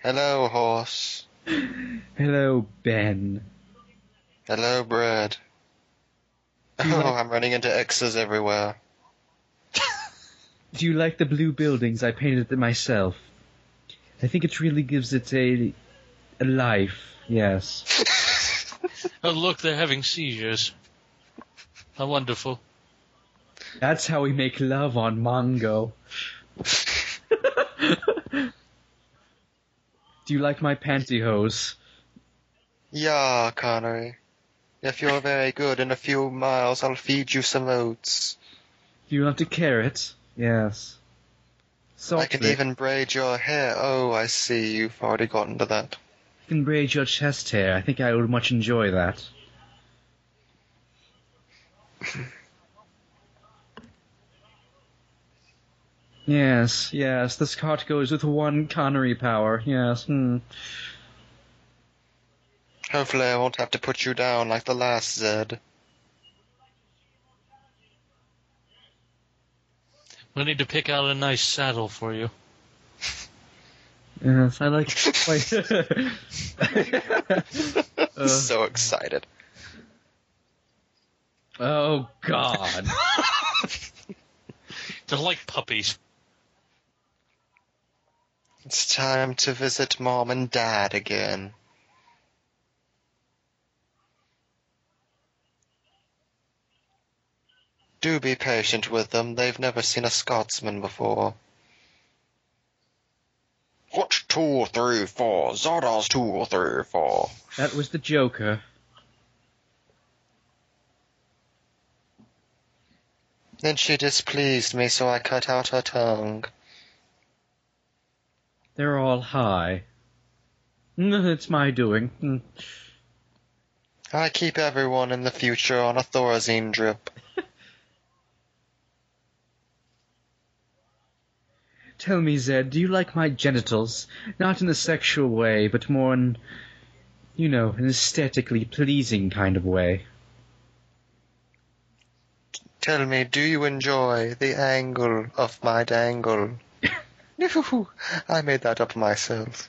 Hello, horse. Hello, Ben. Hello, bread. Do you Oh, like- I'm running into X's everywhere. Do you like the blue buildings? I painted it myself. I think it really gives it a a life. Yes. Oh, look, they're having seizures. How wonderful. That's how we make love on Mongo. Do you like my pantyhose? Yeah, Connery. If you're very good, in a few miles I'll feed you some oats. Do you want a carrot? Yes. Salt I can lick. even braid your hair. Oh, I see. You've already gotten to that. You can braid your chest hair. I think I would much enjoy that. yes, yes, this cart goes with one Connery power. Yes, hmm. Hopefully I won't have to put you down like the last Zed. We need to pick out a nice saddle for you. Yes, I like. Uh. so excited. oh God! They're like puppies. It's time to visit mom and dad again. Do be patient with them. They've never seen a Scotsman before. What's two, three, four? Zardoz two, three, four. That was the Joker. Then she displeased me, so I cut out her tongue. They're all high. Mm, It's my doing. Mm. I keep everyone in the future on a Thorazine drip. Tell me, Zed, do you like my genitals? Not in a sexual way, but more in, you know, an aesthetically pleasing kind of way. Tell me, do you enjoy the angle of my dangle? I made that up myself.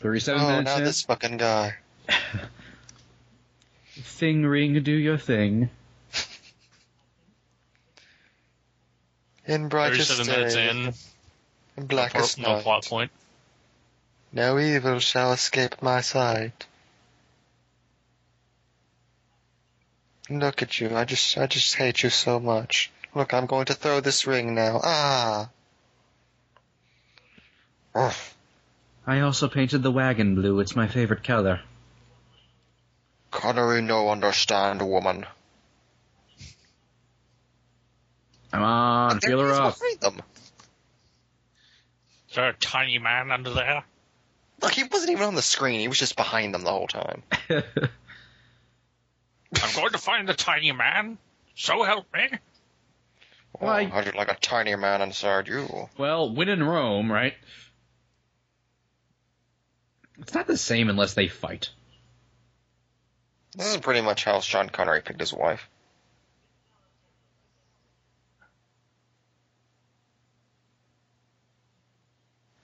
Thirty-seven Oh, now this fucking guy. Thing ring, do your thing. In brightest 37 minutes day, in. in No, blackest no night, plot point. no evil shall escape my sight. Look at you, I just, I just hate you so much. Look, I'm going to throw this ring now. Ah! Ugh. I also painted the wagon blue. It's my favorite color. Connery no understand woman. Come on, feel her up. them. Is there a tiny man under there? Look, he wasn't even on the screen. He was just behind them the whole time. I'm going to find the tiny man. So help me. Why- how'd you like a tiny man inside you? well, win in Rome, right? It's not the same unless they fight. This is pretty much how Sean Connery picked his wife.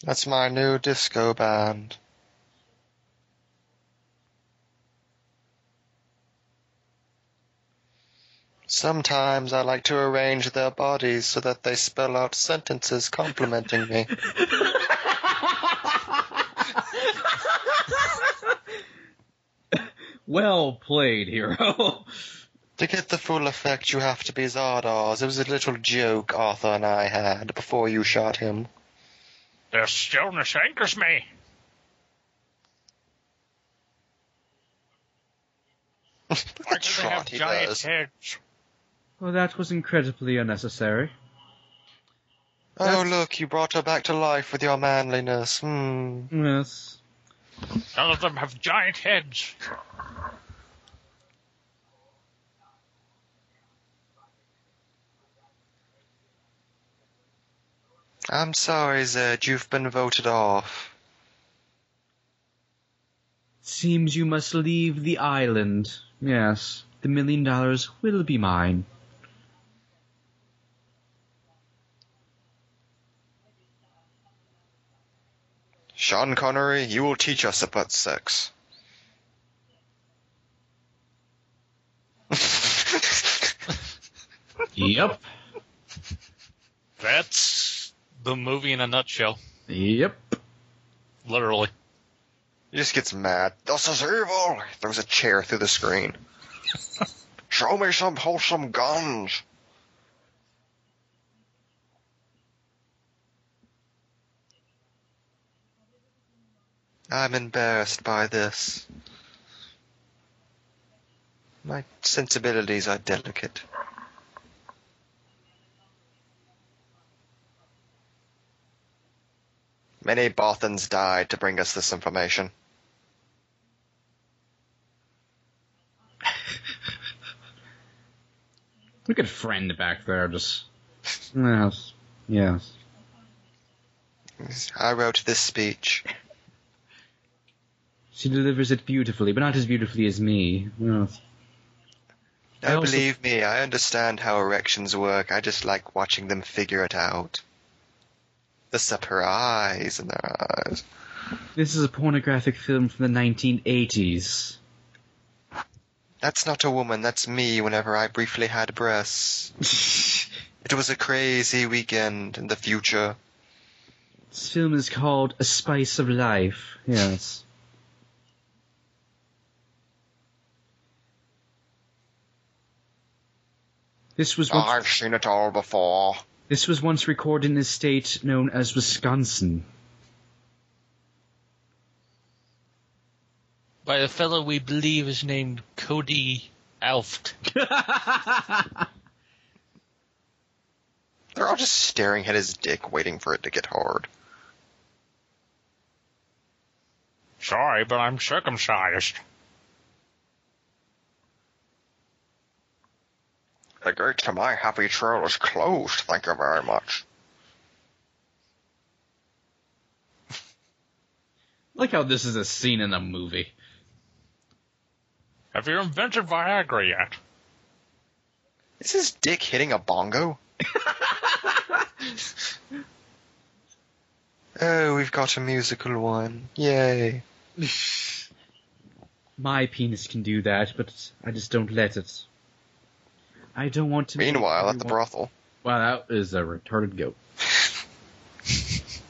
That's my new disco band. Sometimes I like to arrange their bodies so that they spell out sentences complimenting me. Well played, hero. To get the full effect, you have to be Zardoz. It was a little joke Arthur and I had before you shot him. The stillness anchors me. Why do they Trot, have giant does. heads? well, that was incredibly unnecessary. Oh, That's- look, you brought her back to life with your manliness. Hmm. Yes. None of them have giant heads. I'm sorry, Zed, you've been voted off. Seems you must leave the island. Yes. The million dollars will be mine. Sean Connery, you will teach us about sex. Yep. That's the movie in a nutshell. Yep. Literally. He just gets mad. This is evil! Throws a chair through the screen. Show me some wholesome guns! I'm embarrassed by this. My sensibilities are delicate. Many Bothans died to bring us this information. Look at friend back there, just yes, yes. I wrote this speech. She delivers it beautifully, but not as beautifully as me. Yes. I No, also- believe me, I understand how erections work. I just like watching them figure it out. The surprise in their eyes. This is a pornographic film from the 1980s. That's not a woman, that's me whenever I briefly had breasts. It was a crazy weekend in the future. This film is called A Spice of Life. Yes. This was I've seen it all before. This was once recorded in a state known as Wisconsin. By a fellow we believe is named Cody Alft. They're all just staring at his dick, waiting for it to get hard. Sorry, but I'm circumcised. The gate to my happy trail is closed, thank you very much. like how this is a scene in a movie. Have you invented Viagra yet? Is his dick hitting a bongo? oh, we've got a musical one. Yay. My penis can do that, but I just don't let it. I don't want to. Meanwhile, at the brothel. Wow, that is a retarded goat.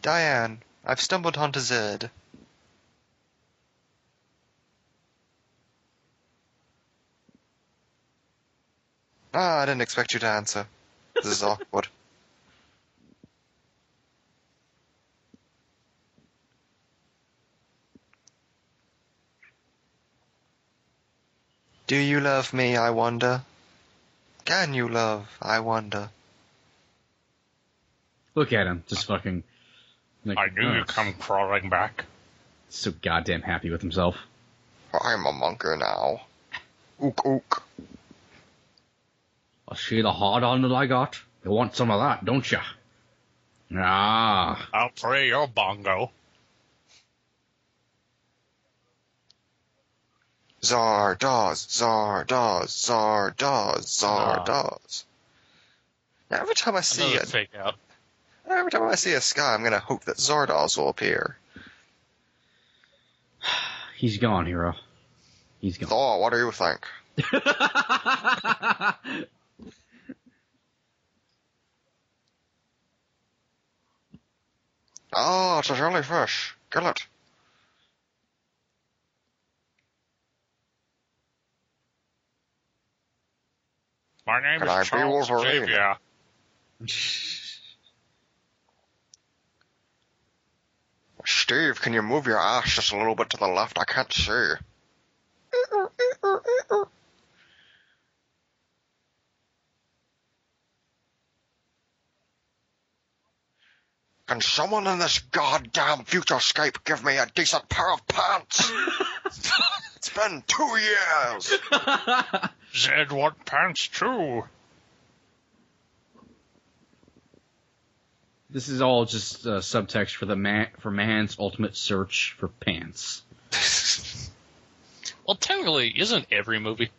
Diane, I've stumbled onto Zed. Ah, I didn't expect you to answer. This is awkward. Do you love me, I wonder? Can you love, I wonder? Look at him, just fucking. Like, I knew oh, you'd come crawling back. So goddamn happy with himself. I'm a monker now. Ook ook. I see the hard on that I got. You want some of that, don't ya? Ah, I'll play your bongo. Zardoz, Zardoz, Zardoz, Zardoz. Now every time I see Another a, fake out. every time I see a sky, I'm gonna hope that Zardoz will appear. he's gone, hero. He's gone. Thor, what do you think? Oh, it's a jellyfish. Kill it. My name Can I is be Charles Wolverine? Xavier. Steve, can you move your ass just a little bit to the left? I can't see. Can someone in this goddamn futurescape give me a decent pair of pants? it's been two years. Zed want pants too. this is all just uh, subtext for the man for man's ultimate search for pants. Well, technically, isn't every movie?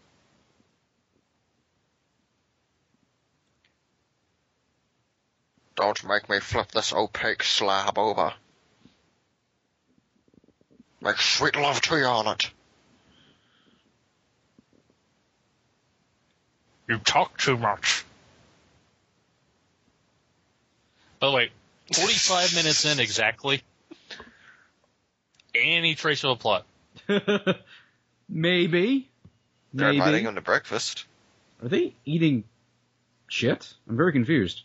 Don't make me flip this opaque slab over. Make sweet love to you on it. You talk too much. By the way, 45 minutes in exactly. Any trace of a plot. Maybe. They're Maybe. inviting him to breakfast. Are they eating shit? I'm very confused.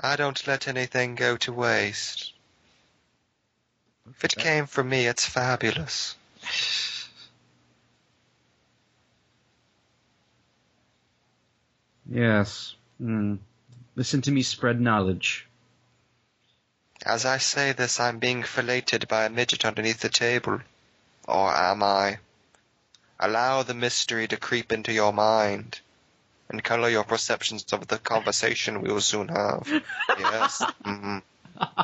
I don't let anything go to waste. If it uh. came from me, it's fabulous. Yes. Hmm. Listen to me spread knowledge. As I say this, I'm being filleted by a midget underneath the table. Or am I? Allow the mystery to creep into your mind and color your perceptions of the conversation we will soon have. yes. hmm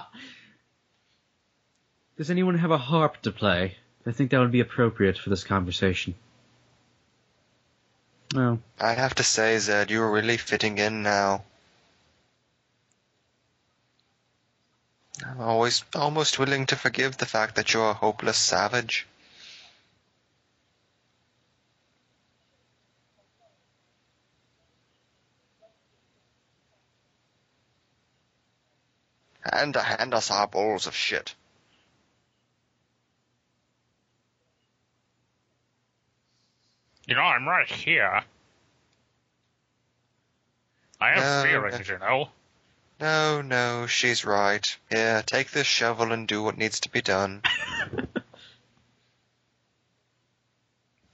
Does anyone have a harp to play? I think that would be appropriate for this conversation. Oh. No. I have to say, Zed, you're really fitting in now. I'm always almost willing to forgive the fact that you're a hopeless savage. And to hand us our bowls of shit. You know, I'm right here. I have No, feelings, you know. No, no, she's right. Here, take this shovel and do what needs to be done.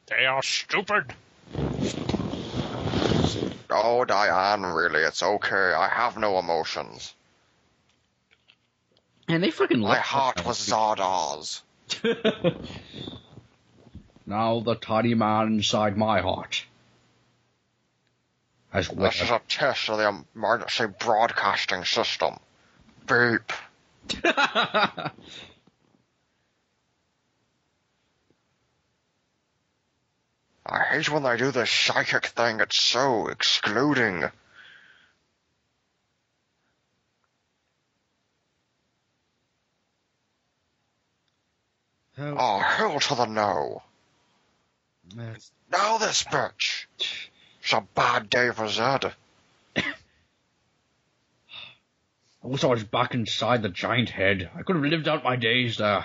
They are stupid. Oh, Diane, really, it's okay. I have no emotions. And they fucking My left heart was Zardoz. now the tiny man inside my heart. Has This is a test of the emergency broadcasting system. Beep. I hate when they do this psychic thing. It's so excluding. Oh, Oh, hell to the no. That's- Now this bitch. It's a bad day for Zed. I wish I was back inside the giant head. I could have lived out my days there.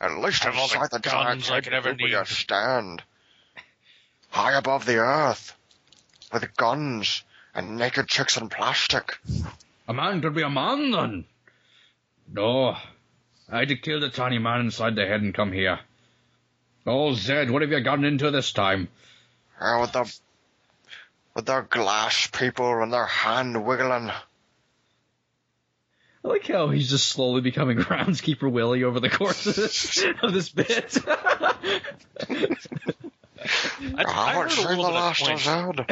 At least Have all the inside the giant guns I could ever head will be a stand. High above the earth. With guns and naked chicks in plastic. A man could be a man then. No. I had to kill the tiny man inside the head and come here. Oh, Zed, what have you gotten into this time? Uh, with the with their glass people and their hand wiggling. I like how he's just slowly becoming groundskeeper Willie over the course of this, of this bit. I I haven't heard seen the little bit last of Zed.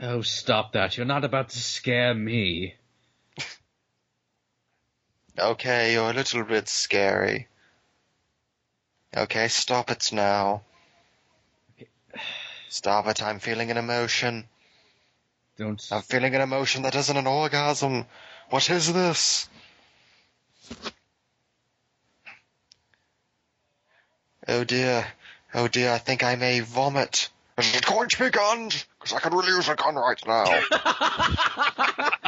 oh, stop that. You're not about to scare me. Okay, you're a little bit scary. Okay, stop it now. Stop it, I'm feeling an emotion. Don't. I'm feeling an emotion that isn't an orgasm. What is this? Oh dear. Oh dear, I think I may vomit. Is it going to be guns? Because I could really use a gun right now.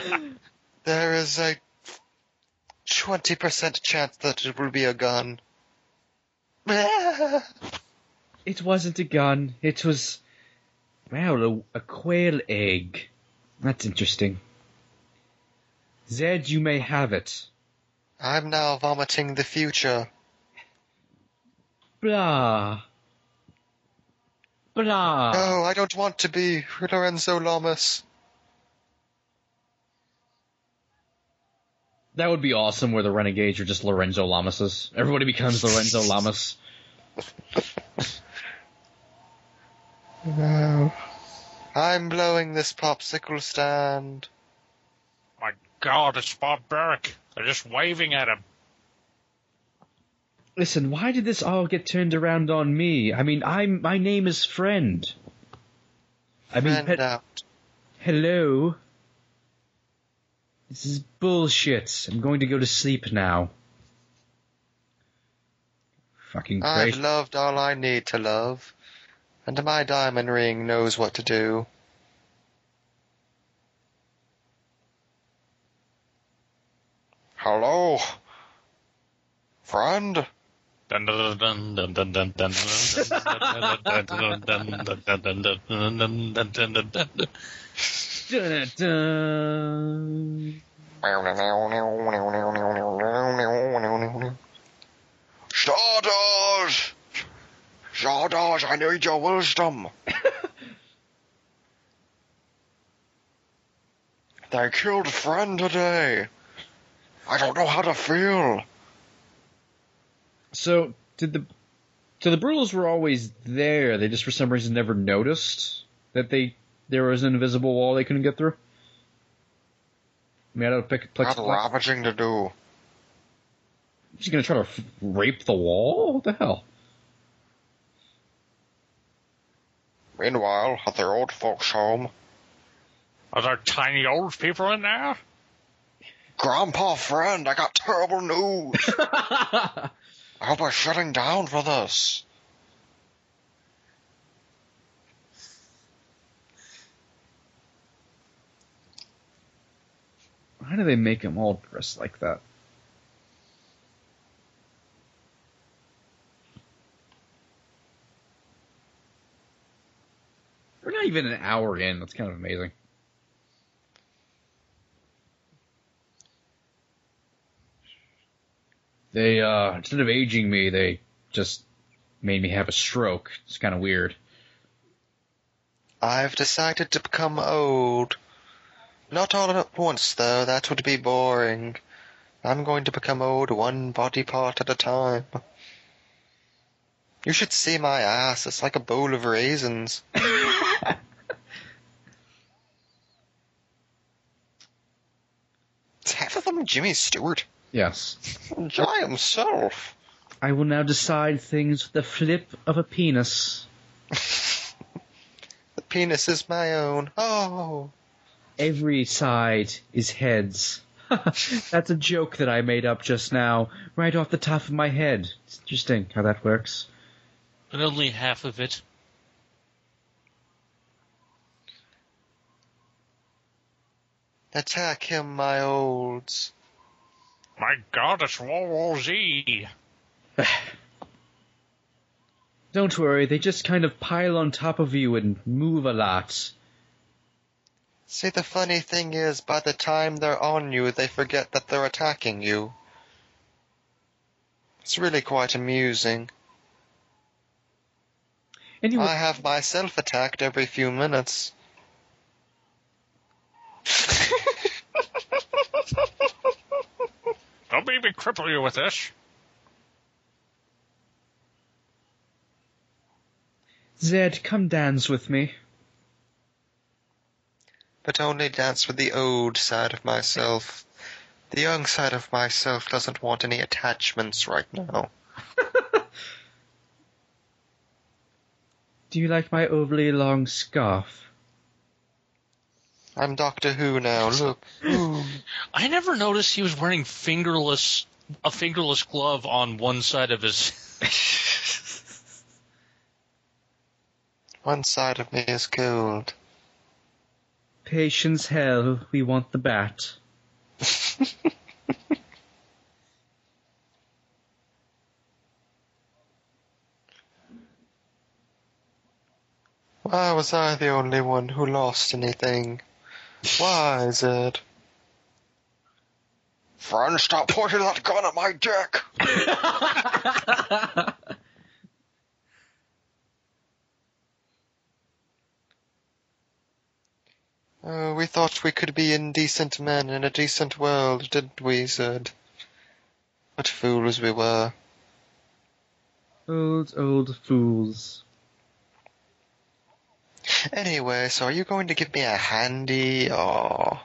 there is a 20% chance that it will be a gun. It wasn't a gun. It was. Well, a, a quail egg. That's interesting. Zed, you may have it. I'm now vomiting the future. Blah. Blah. No, I don't want to be Lorenzo Lamas. That would be awesome where the renegades are just Lorenzo Lamases. Everybody becomes Lorenzo Lamas. No. I'm blowing this popsicle stand. My God, it's barbaric. They're just waving at him. Listen, why did this all get turned around on me? I mean, I'm my name is Friend. I mean, Friend he- out. hello. This is bullshit. I'm going to go to sleep now. Fucking crazy. I've loved all I need to love, and my diamond ring knows what to do. Hello, friend. Stardust! Stardust, I need your wisdom. they killed friend today. I don't know how to feel. So did the so the Brutals were always there. They just for some reason never noticed that they there was an invisible wall they couldn't get through. Made out of pick, What plexiglass. ravaging to do. She's gonna try to f- rape the wall. What the hell? Meanwhile, at their old folks' home, Are there tiny old people in there? Grandpa friend, I got terrible news. I hope we're shutting down for this. Why do they make them all dressed like that? We're not even an hour in. That's kind of amazing. They, uh, instead of aging me, they just made me have a stroke. It's kind of weird. I've decided to become old. Not all at once, though. That would be boring. I'm going to become old one body part at a time. You should see my ass. It's like a bowl of raisins. It's half of them Jimmy Stewart. Yes. Enjoy himself. I will now decide things with the flip of a penis. The penis is my own. Oh. Every side is heads. That's a joke that I made up just now, right off the top of my head. It's interesting how that works. And only half of it. Attack him, my olds. My God, it's World War Z. Don't worry, they just kind of pile on top of you and move a lot. See, the funny thing is, by the time they're on you, they forget that they're attacking you. It's really quite amusing. Anyway, I have myself attacked every few minutes. Don't make me cripple you with this. Zed, come dance with me. but only dance with the old side of myself. The young side of myself doesn't want any attachments right now. Do you like my overly long scarf? I'm Doctor Who now, look. Ooh. I never noticed he was wearing fingerless a fingerless glove on one side of his. One side of me is cold. Patience hell, we want the bat. Why was I the only one who lost anything? Why, Zed? Friend, stop pointing that gun at my dick! Oh, we thought we could be indecent men in a decent world, didn't we, Zed? What fools we were. Old, old fools. Anyway, so are you going to give me a handy, or...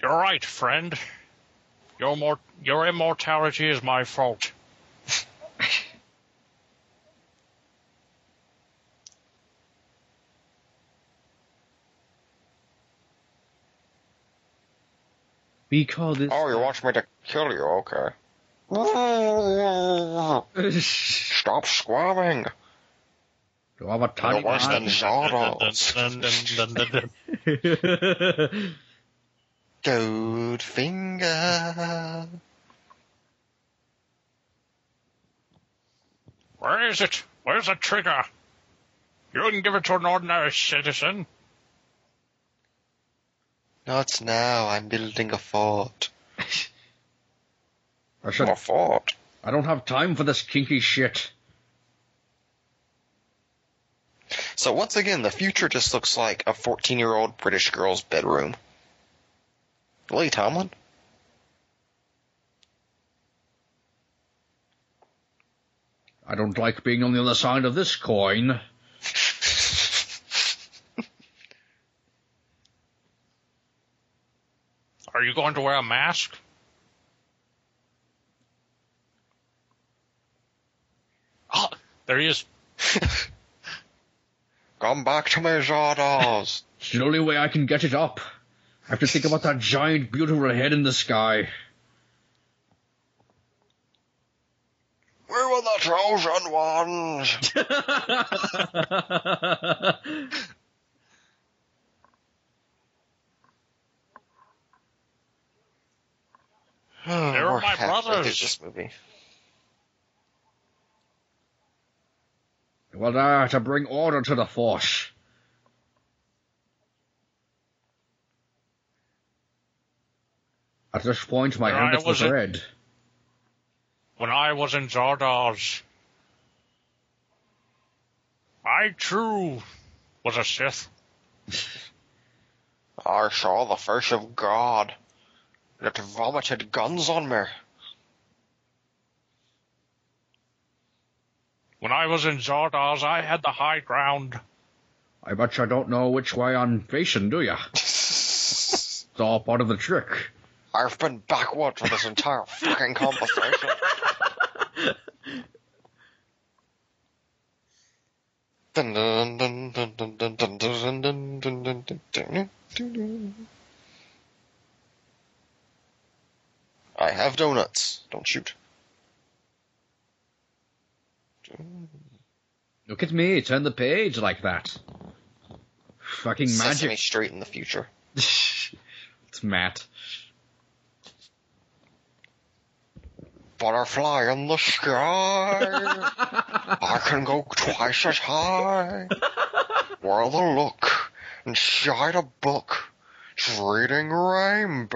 You're right, friend. Your mor- your immortality is my fault. We call this. Oh, you want me to kill you, okay. Stop squirming. You have a tiny You're worse than man. Zardoz. Dun, dun, dun, dun, dun. Gold finger. Where is it? Where's the trigger? You wouldn't give it to an ordinary citizen. Not now. I'm building a fort. I said, A fort. I don't have time for this kinky shit. So once again, the future just looks like a 14-year-old British girl's bedroom. Lily Tomlin? I don't like being on the other side of this coin. Are you going to wear a mask? Oh, there he is. Come back to me, Zardoz. It's the only way I can get it up. I have to think about that giant, beautiful head in the sky. we were the chosen ones. They're oh, my brothers. This movie. Well, there to bring order to the force. At this point, my There I helmet was was a- red. When I was in Zardoz, I too was a Sith. I saw the face of God. It vomited guns on me. When I was in Zardoz, I had the high ground. I bet you don't know which way I'm facing, do ya? It's all part of the trick. I've been backwards for this entire fucking conversation. Dun, dun, dun, dun, dun, dun, dun, dun, dun, dun, dun, dun, dun, dun, dun. I have donuts. Don't shoot. Look at me, turn the page like that. Fucking Sesame magic. Street in the future. it's Matt. Butterfly in the sky. I can go twice as high. Where the look inside a book. It's reading rainbow.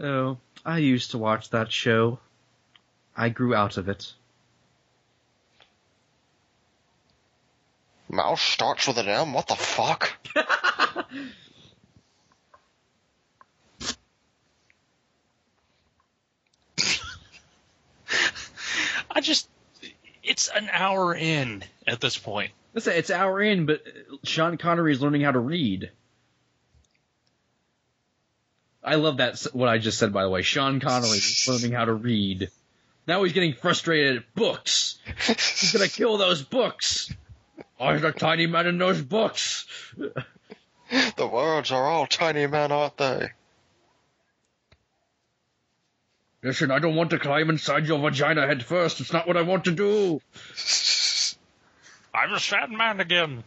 Oh, I used to watch that show. I grew out of it. Mouse starts with an M. What the fuck? I just, it's an hour in at this point. Listen, it's hour in, but Sean Connery is learning how to read. I love that, what I just said, by the way. Sean Connery is learning how to read. Now he's getting frustrated at books. He's gonna kill those books. I'm a tiny man in those books. The words are all tiny men, aren't they? Listen, I don't want to climb inside your vagina head first. It's not what I want to do. I'm a sad man again.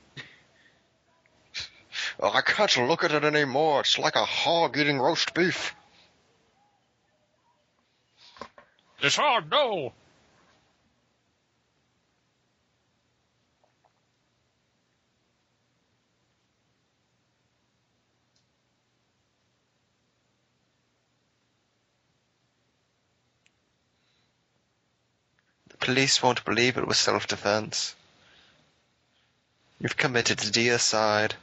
Oh, I can't look at it anymore. It's like a hog eating roast beef. It's hard, no. The police won't believe it was self-defense. You've committed deicide.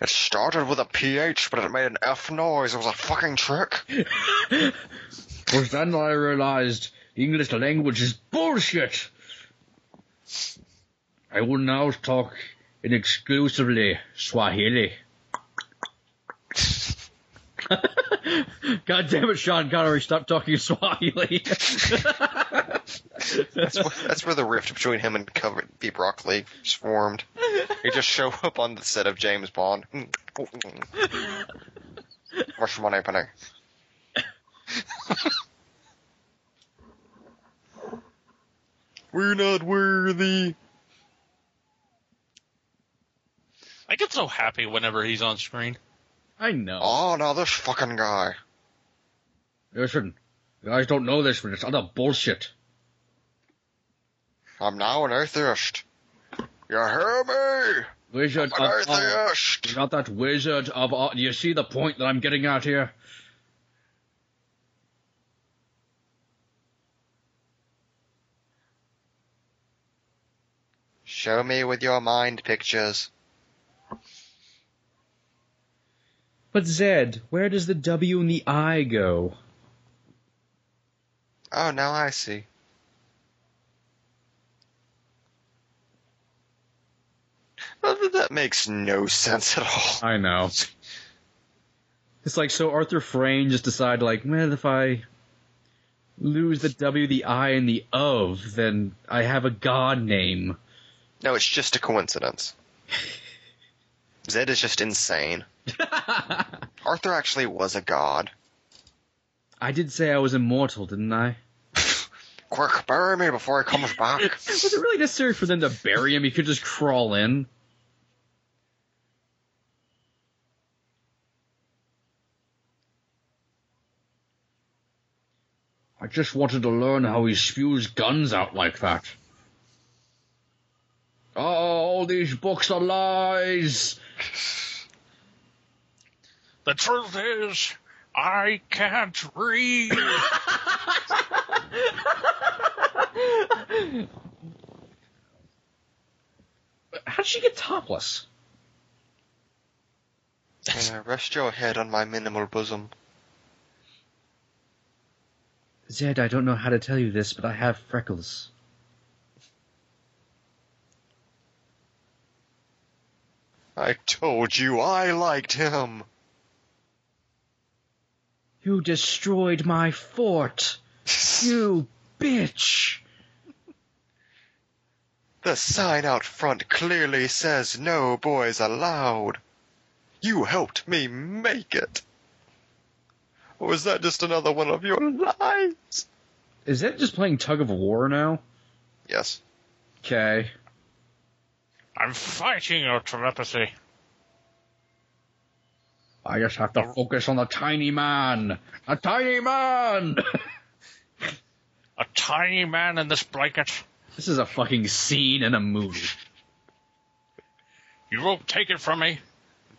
It started with a PH, but it made an F noise. It was a fucking trick. Was then I realized the English language is bullshit. I will now talk in exclusively Swahili. God damn it, Sean Connery, stop talking Swahili. That's, wh- that's where the rift between him and Cover Deep Rock Lake formed. he just show up on the set of James Bond. What's money, penny? We're not worthy. I get so happy whenever he's on screen. I know. Oh, now this fucking guy. Listen, you guys don't know this, but it's utter bullshit. I'm now an atheist. You hear me? Wizard I'm an of atheist. Got that wizard of. Do you see the point that I'm getting at here? Show me with your mind pictures. But Zed, where does the W and the I go? Oh, now I see. Well, that makes no sense at all. I know. It's like so Arthur Frayn just decided like, well, if I lose the W, the I, and the of, then I have a god name. No, it's just a coincidence. Zed is just insane. Arthur actually was a god. I did say I was immortal, didn't I? Quick, bury me before he comes back. Was it really necessary for them to bury him? He could just crawl in. I just wanted to learn how he spews guns out like that. Oh, all these books are lies. The truth is, I can't read. How'd she get topless? Uh, rest your head on my minimal bosom. Zed, I don't know how to tell you this, but I have freckles. I told you I liked him. You destroyed my fort. You bitch. The sign out front clearly says no boys allowed. You helped me make it. Or was that just another one of your lies? Is that just playing tug of war now? Yes. Okay. I'm fighting your telepathy. I just have to focus on the tiny man. A tiny man! A tiny man in this blanket. this is a fucking scene in a movie. You won't take it from me.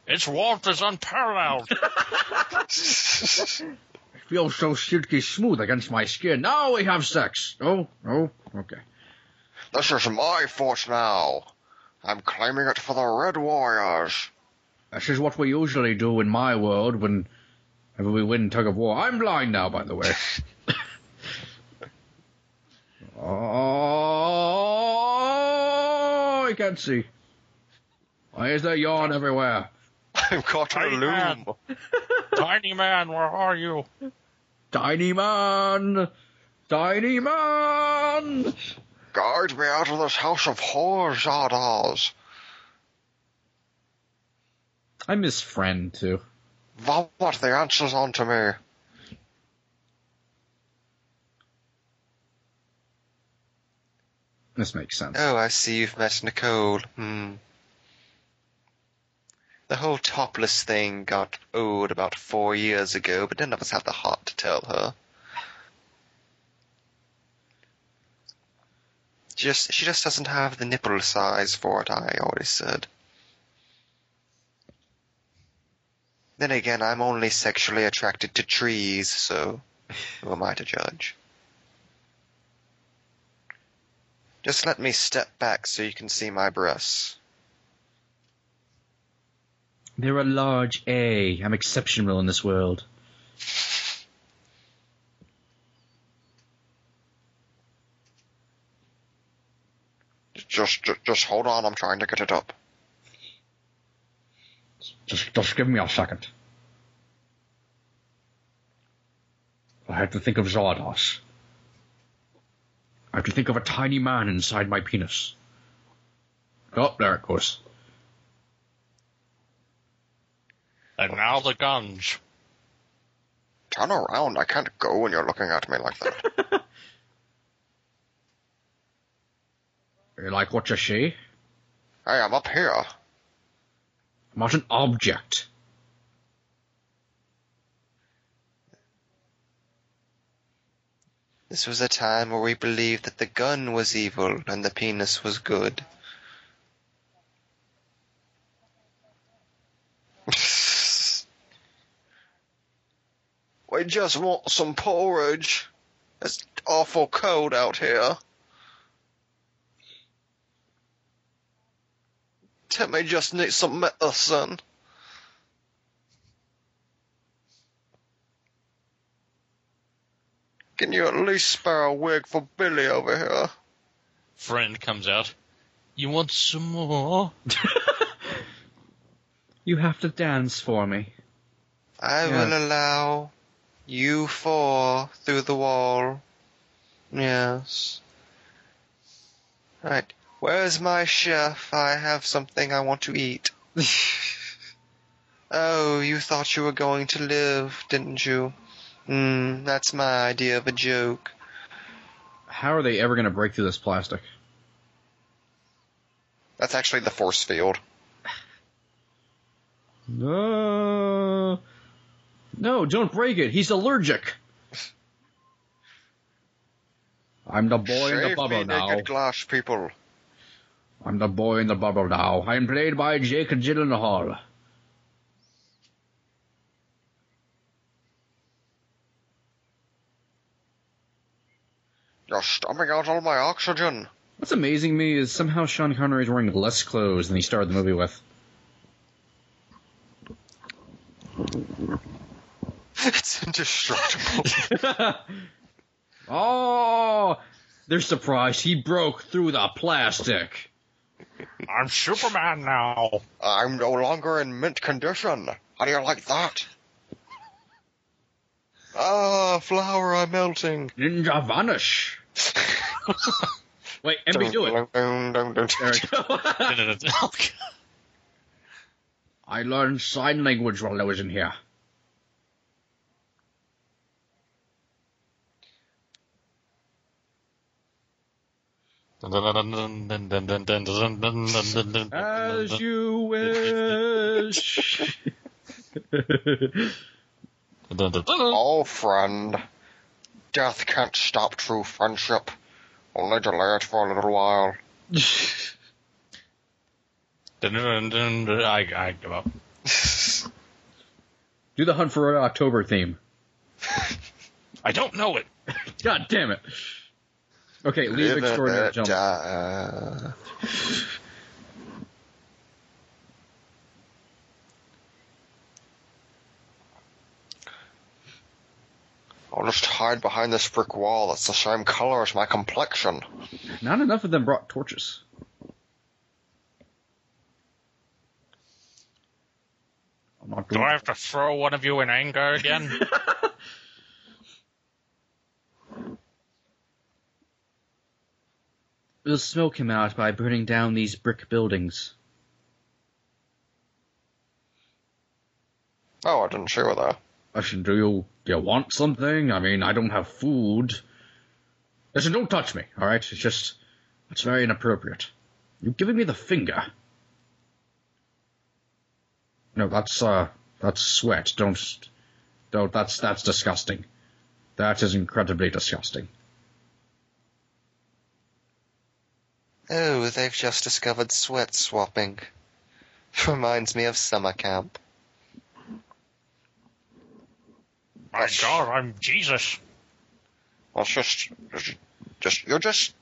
Its warmth is unparalleled. Feels so silky smooth against my skin. Now we have sex. Oh, oh, okay. This is my fort now. I'm claiming it for the Red Warriors. This is what we usually do in my world when whenever we win tug of war. I'm blind now, by the way. oh, I can't see. Why is there yawn everywhere? I'm caught in a Tiny loom. man. tiny man, where are you? Tiny man! Tiny man! Guide me out of this house of horrors, Zardoz. I miss Friend, too. What what the answers on to me? This makes sense. Oh, I see you've met Nicole. Hmm. The whole topless thing got old about four years ago, but none of us have the heart to tell her. Just she just doesn't have the nipple size for it, I always said. Then again, I'm only sexually attracted to trees, so who am I to judge? Just let me step back so you can see my breasts. They're a large A. I'm exceptional in this world. Just, just, just hold on. I'm trying to get it up. Just, just give me a second. I have to think of Zardoz. I have to think of a tiny man inside my penis. Oh, there it goes. And now the guns. Turn around. I can't go when you're looking at me like that. you like what you see? Hey, I'm up here. Not an object. This was a time where we believed that the gun was evil and the penis was good. we just want some porridge. It's awful cold out here. Timmy just needs some medicine. Can you at least spare a wig for Billy over here? Friend comes out. You want some more? You have to dance for me. I Yeah. will allow you four through the wall. Yes. Right. Where's my chef? I have something I want to eat. oh, you thought you were going to live, didn't you? Hmm, that's my idea of a joke. How are they ever going to break through this plastic? That's actually the force field. No. No, don't break it. He's allergic. I'm the boy in the Shave bubble me now. naked glass, people. I'm the boy in the bubble now. I'm played by Jake Gyllenhaal. You're stumping out all my oxygen. What's amazing to me is somehow Sean Connery is wearing less clothes than he started the movie with. It's indestructible. oh, they're surprised he broke through the plastic. I'm Superman now. I'm no longer in mint condition. How do you like that? Ah, flour, I'm melting. Ninja vanish. Wait, MB, do it. There. I learned sign language while I was in here. As you wish. Oh, friend. Death can't stop true friendship. Only delay it for a little while. I, I give up. Do the Hunt for Red October theme. I don't know it. God damn it. Okay, leave Live and extraordinary let gentlemen. die. I'll just hide behind this brick wall that's the same color as my complexion. Not enough of them brought torches. Do I have to throw one of you in anger again? We'll smoke him out by burning down these brick buildings. Oh, I didn't share that. Listen, do you, do you want something? I mean, I don't have food. Listen, don't touch me, alright? It's just, it's very inappropriate. You're giving me the finger. No, that's, uh, that's sweat. Don't, don't, that's, that's disgusting. That is incredibly disgusting. Oh, they've just discovered sweat swapping. Reminds me of summer camp. My God, I'm Jesus. Well, it's just, just, just, you're just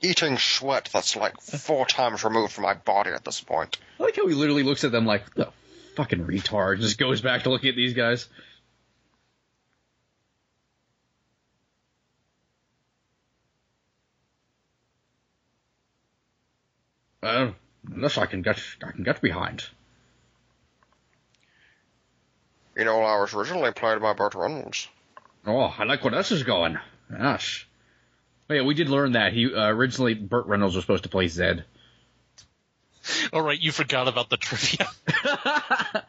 eating sweat that's like four times removed from my body at this point. I like how he literally looks at them like, the fucking retard, just goes back to looking at these guys. Well, this I can get, I can get behind. You know, I was originally played by Burt Reynolds. Oh, I like where this is going. Yes. Oh, yeah, we did learn that he uh, originally Burt Reynolds was supposed to play Zed. All right, you forgot about the trivia.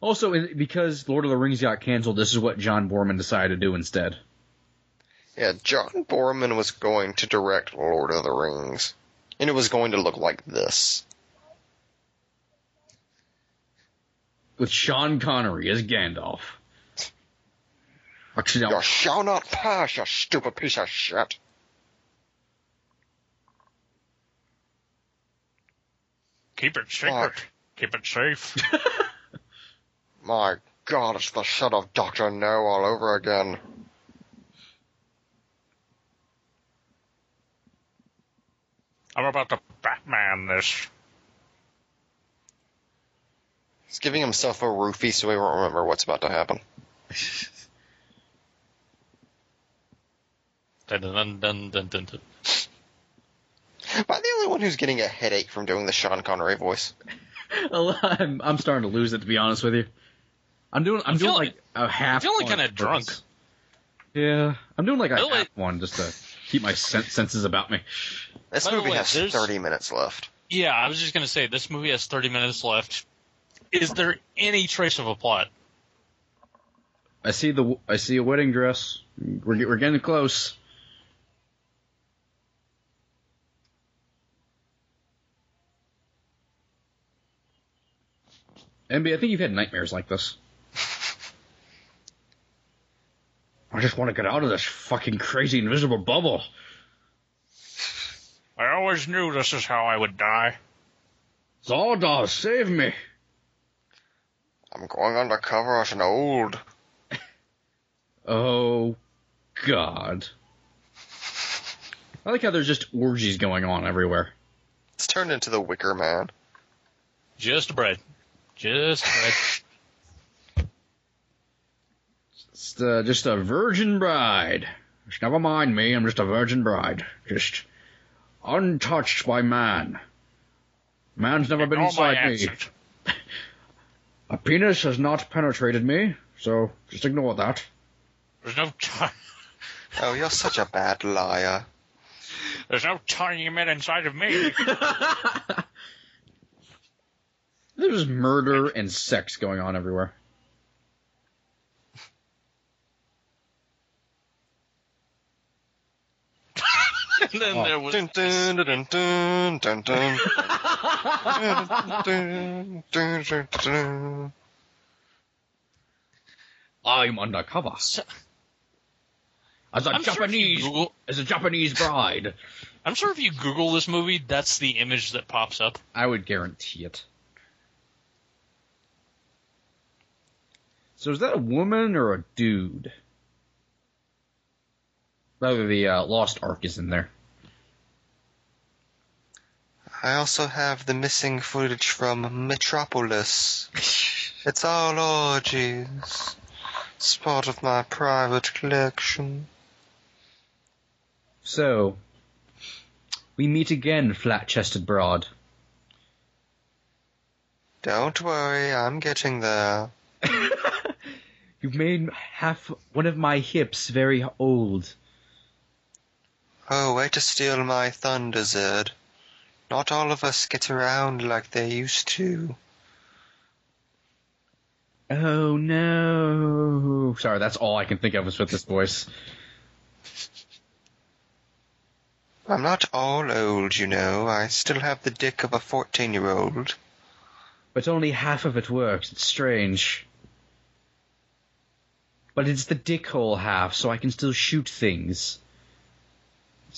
also, because Lord of the Rings got canceled, this is what John Boorman decided to do instead. Yeah, John Boorman was going to direct Lord of the Rings, and it was going to look like this. With Sean Connery as Gandalf. Actually, no, You shall not pass, you stupid piece of shit. Keep it secret. Fuck. Keep it safe. My God, it's the shit of Doctor No all over again. I'm about to Batman this. He's giving himself a roofie so he won't remember what's about to happen. Dun, dun, dun, dun, dun, dun. Am I the only one who's getting a headache from doing the Sean Connery voice? I'm, I'm starting to lose it, to be honest with you. I'm doing, I'm, I'm doing feeling- like a half. feeling one kinda drunk. Yeah, I'm doing like a Really? half one just to keep my sen- senses about me. This By movie way, has there's- 30 minutes left. Yeah, I was just gonna say this movie has 30 minutes left. Is there any trace of a plot? I see the, I see a wedding dress. We're, we're getting close. MB, I think you've had nightmares like this. I just want to get out of this fucking crazy invisible bubble. I always knew this is how I would die. Zardoz, save me! I'm going undercover as an old. Oh, God. I like how there's just orgies going on everywhere. It's turned into the Wicker Man. Just bread. Just bread. It's uh, just a virgin bride. Just never mind me, I'm just a virgin bride. Just untouched by man. Man's never been Ignore my inside me. accent. A penis has not penetrated me, so just ignore that. There's no time. Oh, you're such a bad liar. There's no tiny men inside of me. There's murder and sex going on everywhere. and then Oh. there was Dun, dun, dun, dun, dun, dun, dun. Dun, dun, dun, dun. I'm undercover. As a I'm sure Japanese, Google, as a Japanese bride. I'm sure if you Google this movie, that's the image that pops up. I would guarantee it. So is that a woman or a dude? Rather, the uh, Lost Ark is in there. I also have the missing footage from Metropolis. It's all orgies. It's part of my private collection. So, we meet again, flat-chested broad. Don't worry, I'm getting there. You've made half one of my hips very old. Oh, way to steal my thunder, Zed. Not all of us get around like they used to. Oh no! Sorry, that's all I can think of is with this voice. I'm not all old, you know. I still have the dick of a 14 year old. But only half of it works. It's strange. But it's the dick hole half, so I can still shoot things.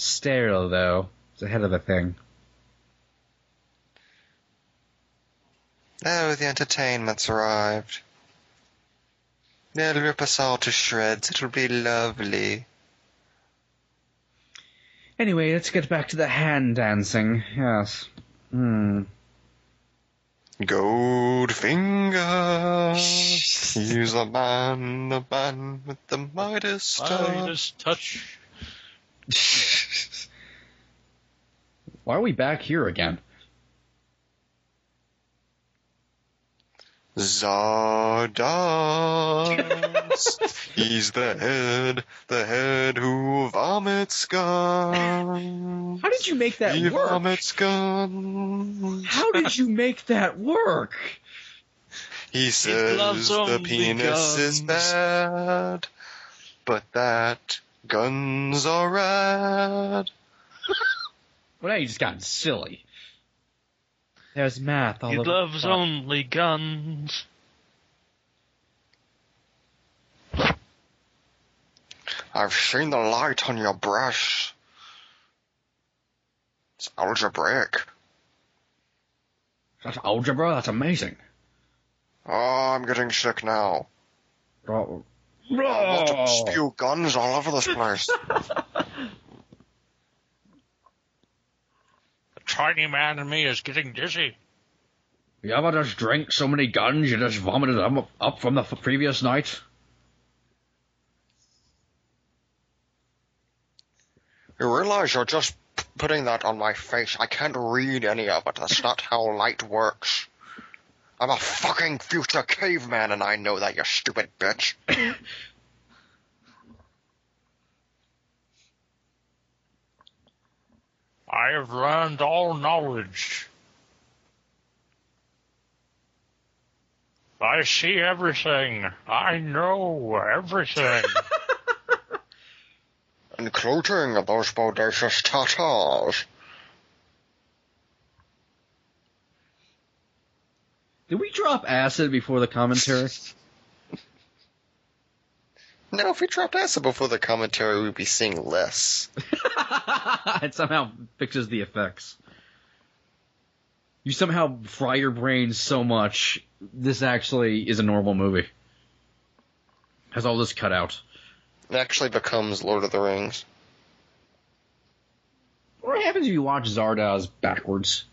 Sterile, though. It's a hell of a thing. Oh, the entertainment's arrived. They'll rip us all to shreds. It'll be lovely. Anyway, let's get back to the hand dancing. Yes. Hmm. Goldfinger. He's a man, the man with the Midas touch. Midas touch. Why are we back here again? Zardoz. He's the head, the head who vomits guns. How did you make that he work? vomits guns. How did you make that work? He says loves the only penis is bad, but that guns are rad. Well, now you just got silly. There's math all He over. He loves the only guns. I've seen the light on your brush. It's algebraic. That's algebra. That's amazing. Oh, I'm getting sick now. Oh. I want to spew guns all over this place. tiny man in me is getting dizzy. You ever just drink so many guns you just vomited them up, up from the previous night? You realize you're just putting that on my face. I can't read any of it. That's not how light works. I'm a fucking future caveman and I know that, you stupid bitch. I have learned all knowledge. I see everything. I know everything. Including those bodacious Tatars. Did we drop acid before the commentary? No, if we dropped acid before the commentary, we'd be seeing less. it somehow fixes the effects. You somehow fry your brain so much, this actually is a normal movie. Has all this cut out. It actually becomes Lord of the Rings. What happens if you watch Zardoz backwards?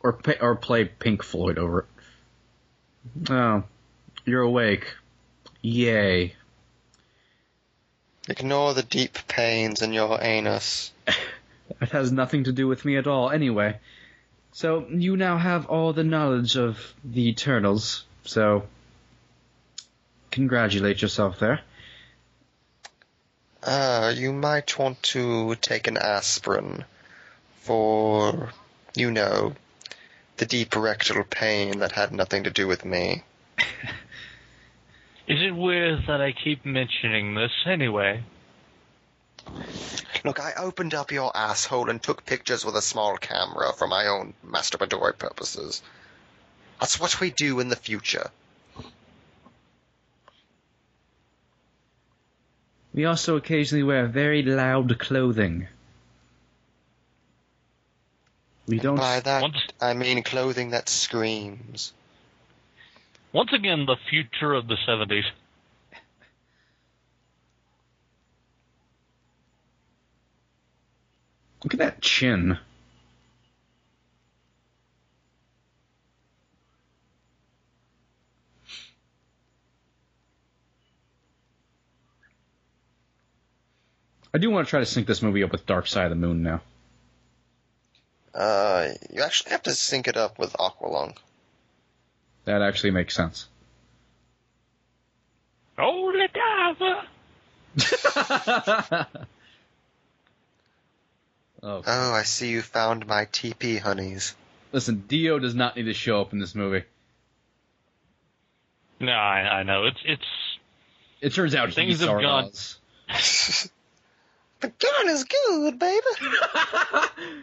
Or pa- or play Pink Floyd over it? Oh, you're awake. Yay. Ignore the deep pains in your anus. It has nothing to do with me at all, anyway. So, you now have all the knowledge of the Eternals, so. Congratulate yourself there. Uh, you might want to take an aspirin for, you know, the deep rectal pain that had nothing to do with me. is it weird that I keep mentioning this anyway? Look, I opened up your asshole and took pictures with a small camera for my own masturbatory purposes. That's what we do in the future. We also occasionally wear very loud clothing. We don't. By that, Once, I mean clothing that screams. Once again, the future of the 70s. Look at that chin. I do want to try to sync this movie up with Dark Side of the Moon now. Uh, you actually have to sync it up with Aqualung. That actually makes sense. Oh, the diver! oh, Oh, I see you found my TP, honeys. listen, Dio does not need to show up in this movie. No, I, I know. It's it's It turns out Things he's have gone- the gun is good, baby.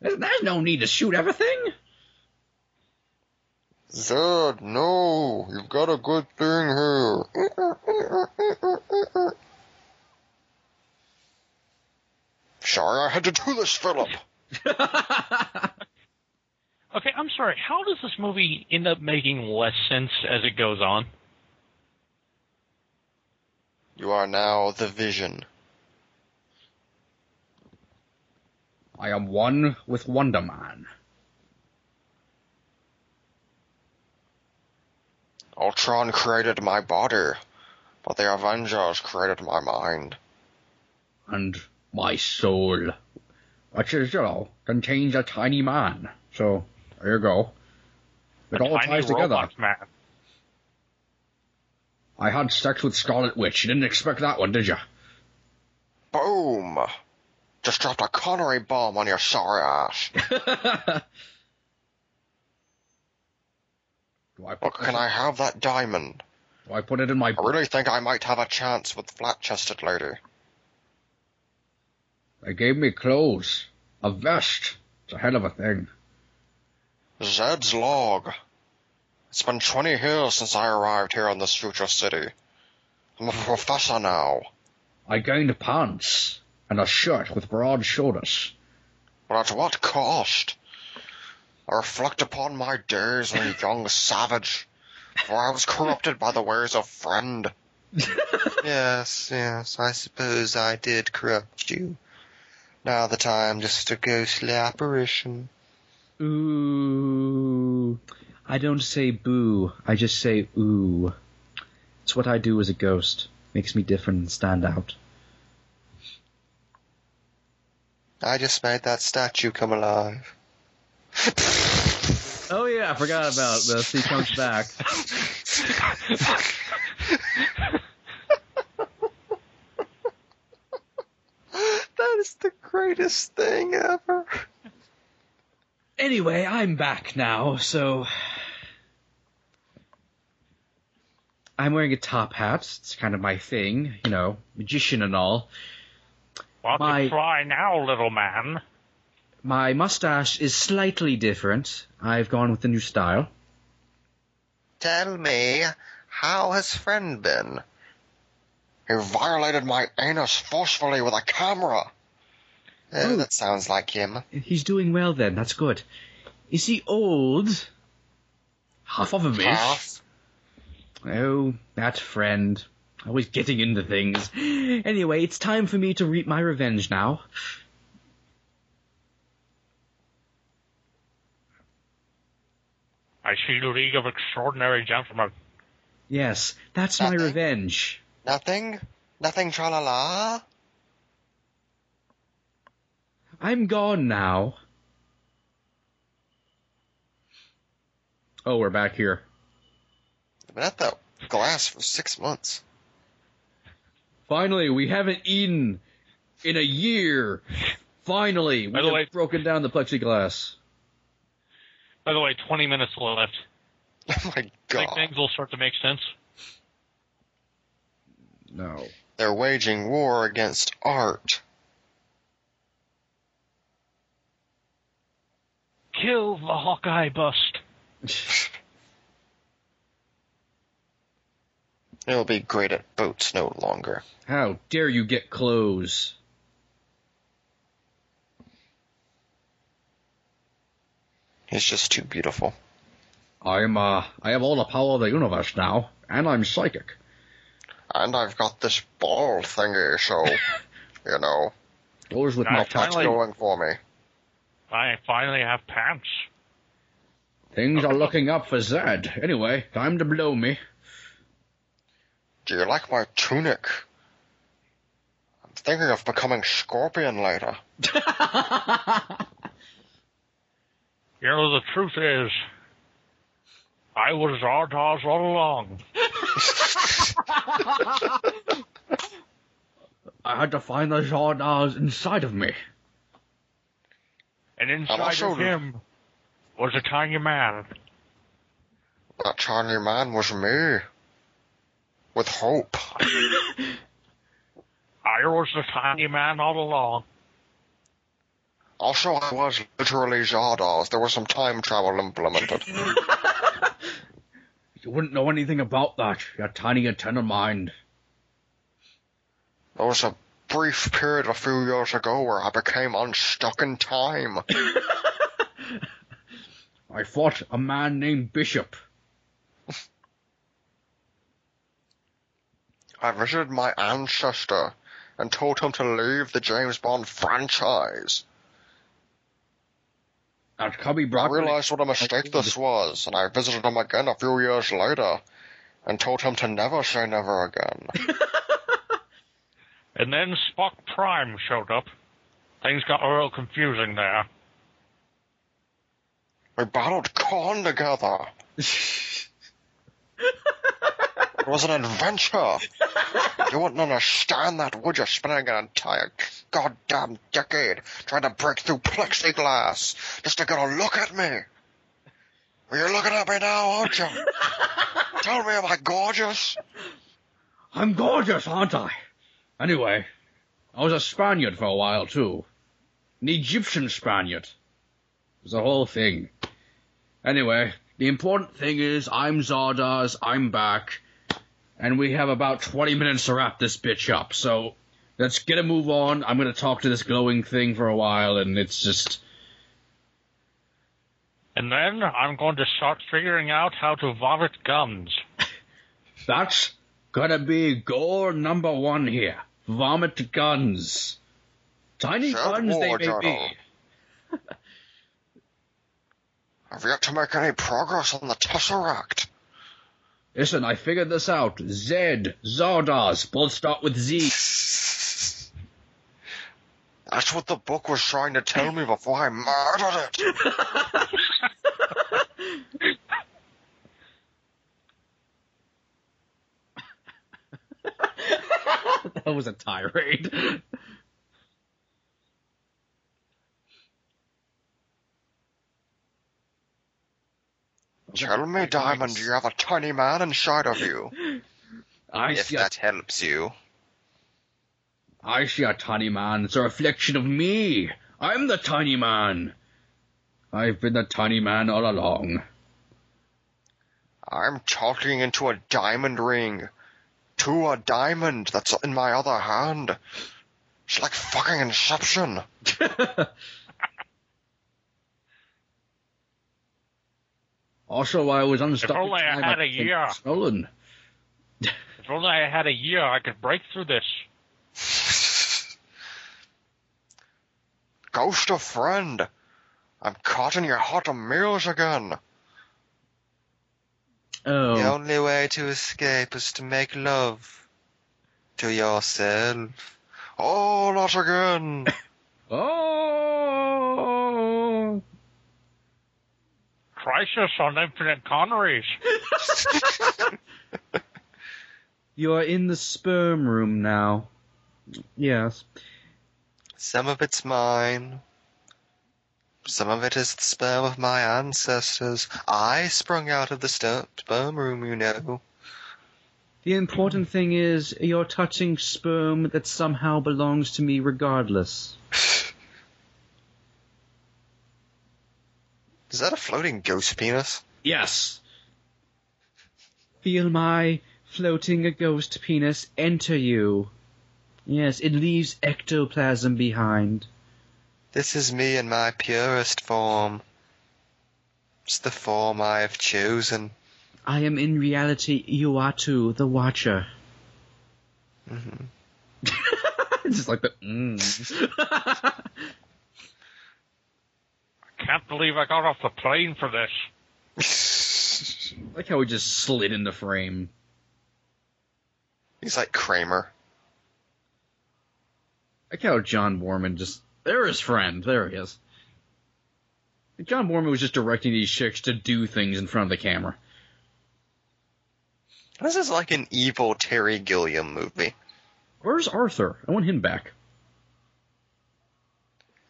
There's, there's no need to shoot everything. Zed, no, you've got a good thing here. Sorry I had to do this, Philip. okay. I'm sorry. How does this movie end up making less sense as it goes on? You are now the vision. I am one with Wonder Man. Ultron created my body, but the Avengers created my mind. and my soul, which is, you know, contains a tiny man. So, There you go. It A all tiny ties together. man. I had sex with Scarlet Witch. You didn't expect that one, did you? Boom! Just dropped a Connery bomb on your sorry ass. do I Look, can I have that diamond? Do I put it in my? I really think I might have a chance with the flat-chested lady. They gave me clothes, a vest. It's a hell of a thing. Zed's log. It's been 20 years since I arrived here in this future city. I'm a professor now, I gained pants and a shirt with broad shoulders. but at what cost? I reflect upon my days as a young savage, for I was corrupted by the ways of friend. yes, yes, I suppose I did corrupt you. Now that I am just a ghostly apparition. Ooh. I don't say boo. I just say ooh. It's what I do as a ghost. Makes me different and stand out. I just made that statue come alive. Oh yeah, I forgot about this. He comes back. that is the greatest thing ever. Anyway, I'm back now, so I'm wearing a top hat. It's kind of my thing, you know, magician and all. Want My- to try now, little man? My mustache is slightly different. I've gone with the new style. Tell me, how has friend been? He violated my anus forcefully with a camera. Eh, Oh. That sounds like him. He's doing well then, that's good. Is he old? Half of a is. Half. Oh, that friend. Always getting into things. Anyway, it's time for me to reap my revenge now. I see the League of Extraordinary Gentlemen. Yes, that's my revenge. Nothing? Nothing tra-la-la? I'm gone now. Oh, we're back here. I've been at that glass for six months. Finally, we haven't eaten in a year. Finally, we By the have way- broken down the plexiglass. By the way, 20 minutes left. Oh my I think god. things will start to make sense. No. They're waging war against art. Kill the Hawkeye bust. He'll be great at boats no longer. How dare you get clothes? He's just too beautiful. I'm, uh, I have all the power of the universe now, and I'm psychic. And I've got this ball thingy, so, you know, Goes with my that's touch. going for me. I finally have pants. Things are looking up for Zed. Anyway, time to blow me. Do you like my tunic? I'm thinking of becoming Scorpion later. You know, the truth is, I was Zardoz all along. I had to find the Zardoz inside of me. And inside also- of him was a tiny man. That tiny man was me. With hope. I was the tiny man all along. Also, I was literally Zardoz. There was some time travel implemented. You wouldn't know anything about that, your tiny antenna mind. There was a brief period a few years ago where I became unstuck in time. I fought a man named Bishop. I visited my ancestor and told him to leave the James Bond franchise. And Cubby I brought me- realized what a mistake this was, and I visited him again a few years later and told him to never say never again. And then Spock Prime showed up. Things got a little confusing there. We battled Khan together. It was an adventure. You wouldn't understand that, would you? Spending an entire goddamn decade trying to break through plexiglass just to get a look at me. Well, you're looking at me now, aren't you? Tell me, am I gorgeous? I'm gorgeous, aren't I? Anyway, I was a Spaniard for a while too. An Egyptian Spaniard. It was a whole thing. Anyway, the important thing is I'm Zardoz, I'm back, and we have about 20 minutes to wrap this bitch up. So let's get a move on. I'm gonna talk to this glowing thing for a while, and it's just And then I'm going to start figuring out how to vomit guns. that's gonna be goal number one here. Vomit guns. Tiny Said guns they may journal. be. I've yet to make any progress on the Tesseract. Listen, I figured this out. Zed, Zardoz, both start with Z. That's what the book was trying to tell me before I murdered it. that was a tirade. Tell me, Diamond, you have a tiny man inside of you. I if see, a, that helps you. I see a tiny man. It's a reflection of me. I'm the tiny man. I've been the tiny man all along. I'm talking into a diamond ring. To a diamond that's in my other hand. It's like fucking Inception. also, I was unstuck. If only I time, had a year. Stolen. If only I had a year, I could break through this. Ghost of friend. I'm caught in your hot meals again. Oh, The only way to escape is to make love to yourself. Oh, not again. oh. Crisis on Infinite Conneries. You are in the sperm room now. Yes. Some of it's mine. Some of it is the sperm of my ancestors. I sprung out of the ster- sperm room, you know. The important thing is you're touching sperm that somehow belongs to me regardless. Is that a floating ghost penis? Yes. Feel my floating a ghost penis enter you. Yes, it leaves ectoplasm behind. This is me in my purest form. It's the form I have chosen. I am in reality Uatu, the Watcher. Mm-hmm. Just like the mm. Can't believe I got off the plane for this. like how he just slid into frame. He's like Kramer. Like how John Boorman just there his friend. There he is. John Boorman was just directing these chicks to do things in front of the camera. This is like an evil Terry Gilliam movie. Where's Arthur? I want him back.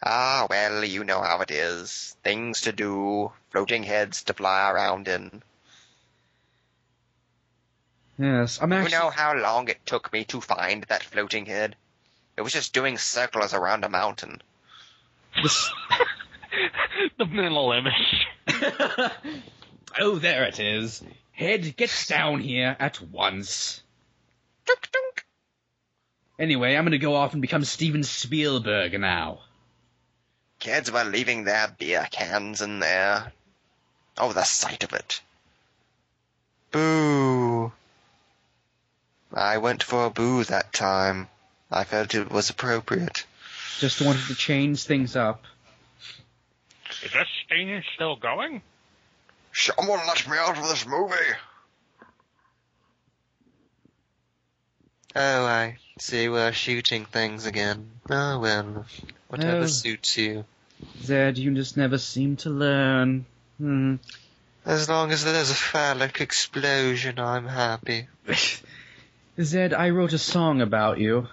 Ah, well, you know how it is. Things to do, floating heads to fly around in. Yes, I'm actually. You know how long it took me to find that floating head? It was just doing circles around a mountain. This- the mental image. oh, there it is. Head, get down here at once. Dunk, dunk. Anyway, I'm gonna go off and become Steven Spielberg now. Kids were leaving their beer cans in there. Oh, the sight of it. Boo. I went for a boo that time. I felt it was appropriate. Just wanted to change things up. Is this scene still going? Someone let me out of this movie. Oh, I see we're shooting things again. Oh well, whatever Oh. suits you. Zed, you just never seem to learn. Hmm. As long as there's a phallic explosion, I'm happy. Zed, I wrote a song about you.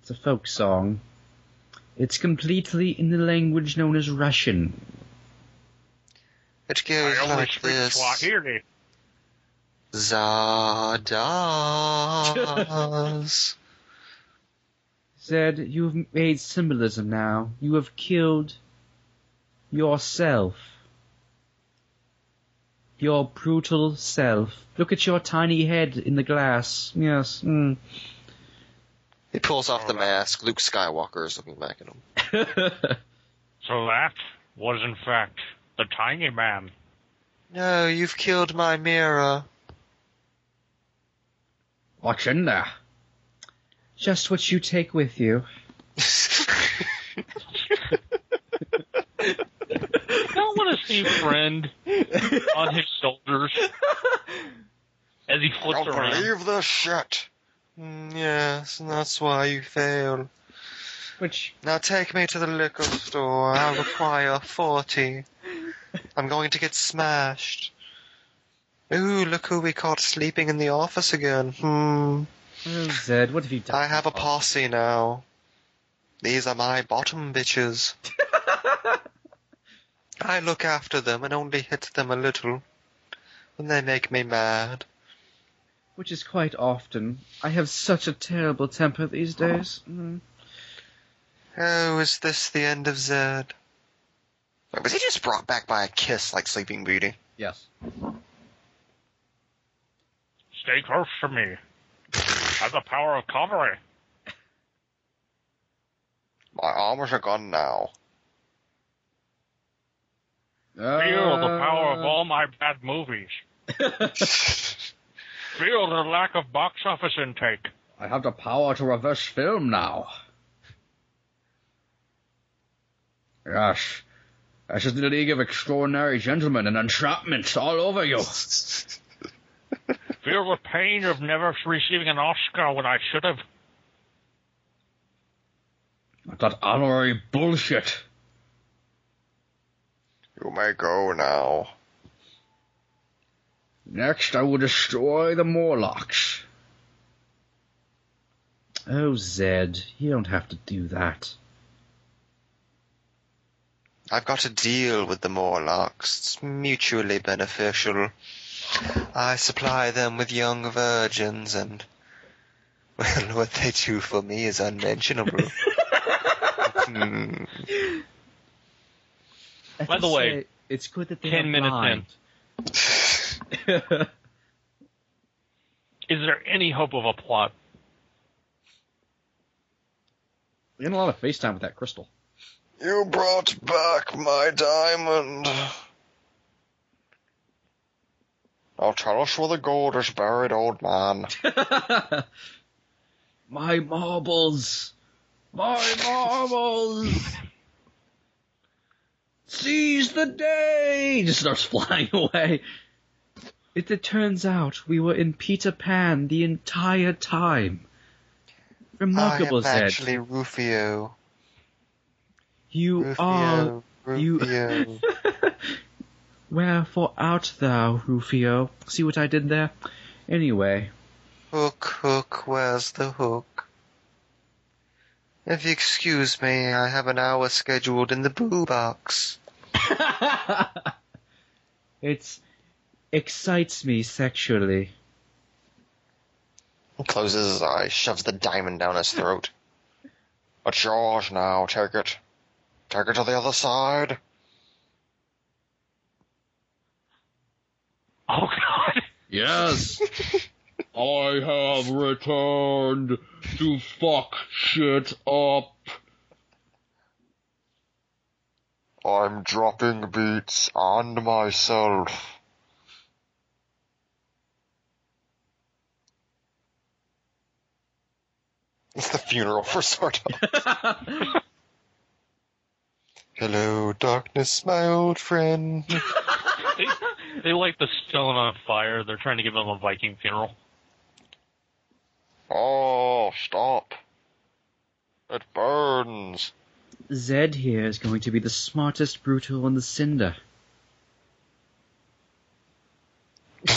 It's a folk song. It's completely in the language known as Russian. It goes I only like speak this. Swahili. Zardoz. Zed, you've made symbolism now. You have killed yourself. Your brutal self. Look at your tiny head in the glass. Yes. Mm. he pulls off the mask. Luke Skywalker is looking back at him. So that was in fact the tiny man. No, you've killed my mirror. What's in there? Just what you take with you. I don't want to see friend on his shoulders as he flips Don't around. believe this shit. Mm, yes, and that's why you fail. Which Now take me to the liquor store. I'll require forty. I'm going to get smashed. Ooh, look who we caught sleeping in the office again. Hmm. Oh, Zed, what have you done? I have a posse now. These are my bottom bitches. I look after them and only hit them a little. When they make me mad. Which is quite often. I have such a terrible temper these days. Mm. Oh, is this the end of Zed? Wait, was he just brought back by a kiss like Sleeping Beauty? Yes. Stay close to me. Have the power of covering. My armors are gone now. Feel the power Uh, of all my bad movies. Feel the lack of box office intake. I have the power to reverse film now. Yes. This is the League of Extraordinary Gentlemen and entrapment all over you. Feel the pain of never receiving an Oscar when I should have. That honorary bullshit. You may go now. Next, I will destroy the Morlocks. Oh, Zed, you don't have to do that. I've got a deal with the Morlocks. It's mutually beneficial. I supply them with young virgins and well, what they do for me is unmentionable. Hmm. By the way, say, it's good that they 10 are minutes blind. Is there any hope of a plot? You're in a lot of FaceTime with that crystal. You brought back my diamond. Now tell us where the gold is buried, old man. My marbles! My marbles! Seize the day! Just starts flying away. It, it turns out we were in Peter Pan the entire time. Remarkable, I am Zed. actually Rufio. You are. Rufio. you- Rufio. Wherefore art thou, Rufio? See what I did there? Anyway, hook, hook, where's the hook? If you excuse me, I have an hour scheduled in the boo box. it's excites me sexually. He closes his eyes, shoves the diamond down his throat. It's yours now, take it. Take it to the other side. Oh God! Yes. I have returned to fuck shit up. I'm dropping beats and myself. It's the funeral for Sardo. Hello, darkness, my old friend. They like the stone on fire. They're trying to give him a Viking funeral. Oh, stop. It burns. Zed here is going to be the smartest brutal on the cinder.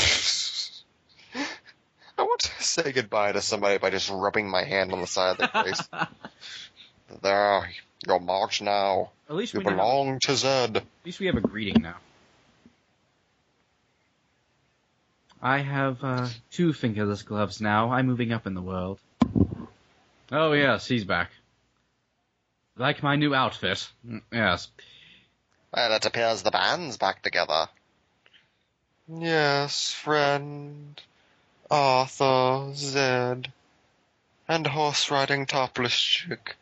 I want to say goodbye to somebody by just rubbing my hand on the side of their face. there, you're marked now. At least you belong have, to Zed. At least we have a greeting now. I have uh, two fingerless gloves now. I'm moving up in the world. Oh yes, he's back. Like my new outfit. Mm, Yes. Well, it appears the band's back together. Yes, friend. Arthur, Zed, and horse riding topless chick.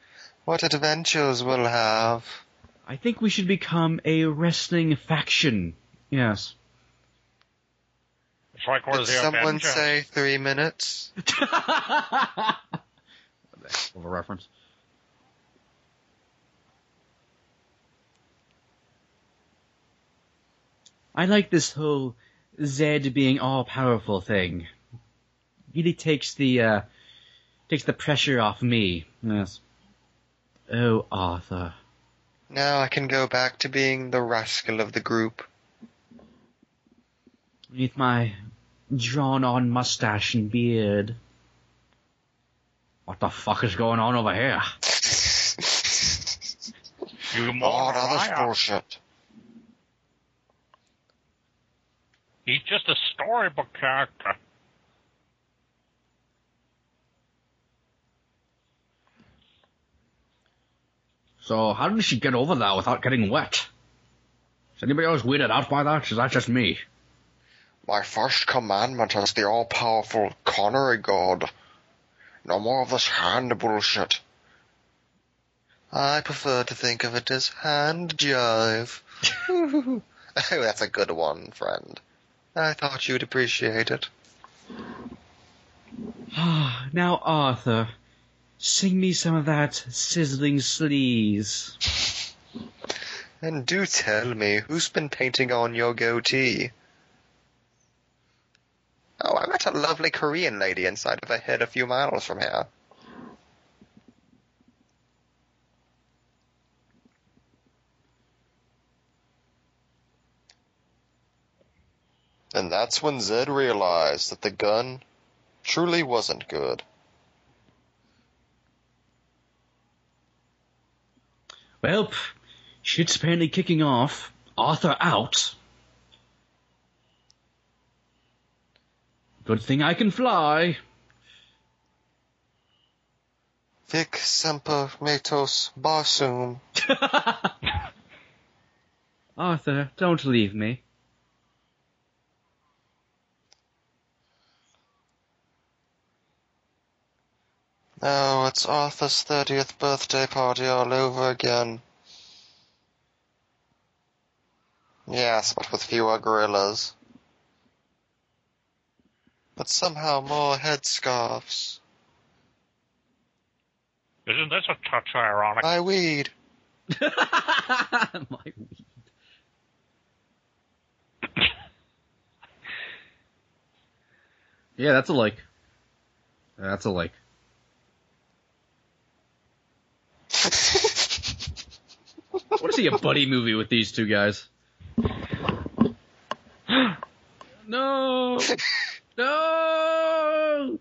What adventures we'll have. I think we should become a wrestling faction. Yes. It's Did someone Avengers. say three minutes? of a reference. I like this whole Zed being all powerful thing. Really takes the uh takes the pressure off me. Yes. Oh, Arthur. Now I can go back to being the rascal of the group. With my drawn on mustache and beard. What the fuck is going on over here? You Oh, more now this bullshit. He's just a storybook character. So how did she get over that without getting wet? Is anybody else weirded out by that? Is that just me? My first commandment as the all-powerful Connery god. No more of this hand bullshit. I prefer to think of it as hand jive. oh, that's a good one, friend. I thought you'd appreciate it. now, Arthur, sing me some of that sizzling sleaze. And do tell me, who's been painting on your goatee? Oh, I met a lovely Korean lady inside of a head a few miles from here. And that's when Zed realized that the gun truly wasn't good. Well, shit's apparently kicking off. Arthur out. Good thing I can fly. Vic semper metos barsum. Arthur, don't leave me. Oh, it's Arthur's 30th birthday party all over again. Yes, but with fewer gorillas. But somehow more headscarves. Isn't this a touch ironic? My weed. My weed. yeah, that's a like. That's a like. What is he, a buddy movie with these two guys? no! No!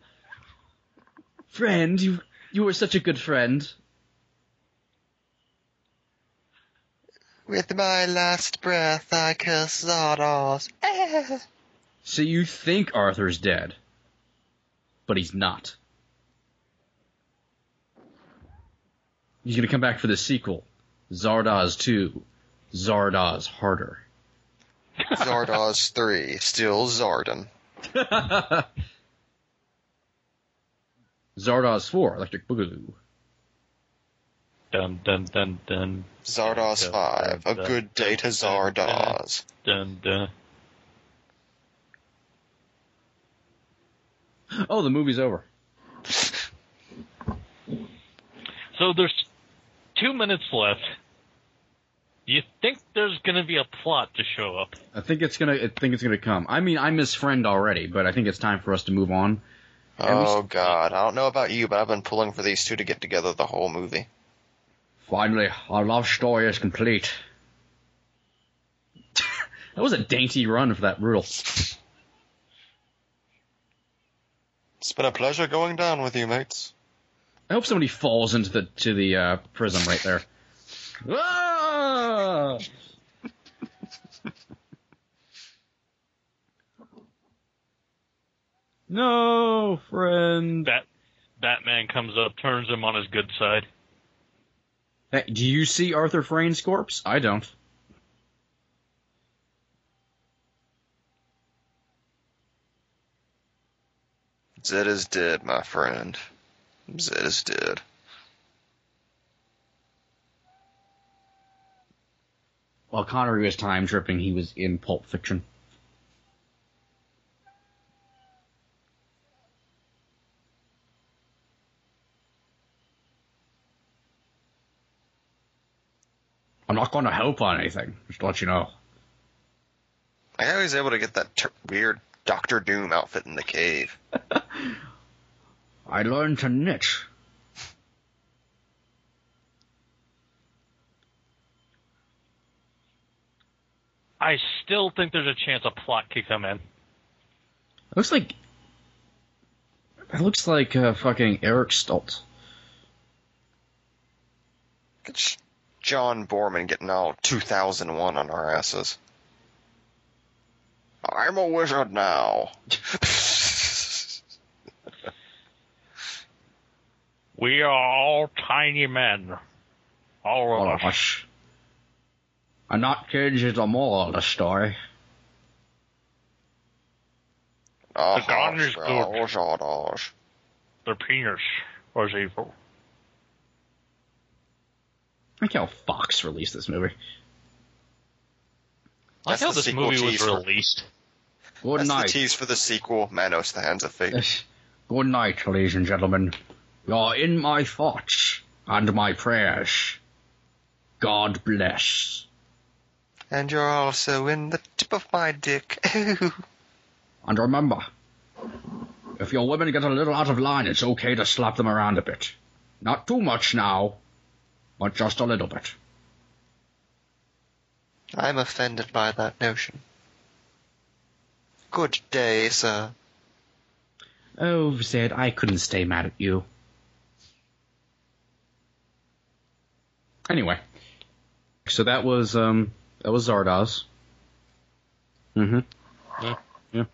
Friend, you, you were such a good friend. With my last breath, I kiss Zardoz. Eh. So you think Arthur's dead, but he's not. He's gonna come back for the sequel, Zardoz 2, Zardoz Harder. Zardoz 3, still Zardan. Zardoz 4, Electric Boogaloo. Dun dun dun dun Zardoz 5, a good day to Zardoz. dun dun. Oh, the movie's over. So there's two minutes left. You think there's gonna be a plot to show up? I think it's gonna. I think it's gonna come. I mean, I'm his friend already, but I think it's time for us to move on. And we Oh god, I don't know about you, but I've been pulling for these two to get together the whole movie. Finally, our love story is complete. that was a dainty run for that riddle. It's been a pleasure going down with you, mates. I hope somebody falls into the to the uh, prism right there. Ah! no, friend. Bat Batman comes up, turns him on his good side. Hey, do you see Arthur Frayn's corpse? I don't. Zed is dead, my friend. Zed is dead. While Connery was time tripping, he was in Pulp Fiction. I'm not going to help on anything, just to let you know. I was able to get that ter- weird Doctor Doom outfit in the cave. I learned to knit. I still think there's a chance a plot could come in. looks like it looks like uh, fucking Eric Stoltz. It's John Boorman getting all 2001 on our asses. I'm a wizard now. We are all tiny men. All All of of us. Us. I'm not kids is the moral of the story. The gun is good. Their penis was evil. I like how Fox released this movie. I like how the this sequel movie was for- released. Good That's the tease for the sequel, Manos, the Hands of Fate. Good night, ladies and gentlemen. You're in my thoughts and my prayers. God bless. And you're also in the tip of my dick. And remember, if your women get a little out of line, it's okay to slap them around a bit. Not too much now, but just a little bit. I'm offended by that notion. Good day, sir. Oh, Zed, I couldn't stay mad at you. Anyway, so that was um that was Zardoz. Mm-hmm. Yeah. Yeah.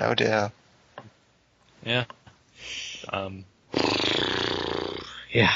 Oh dear. Yeah. Um, Yeah.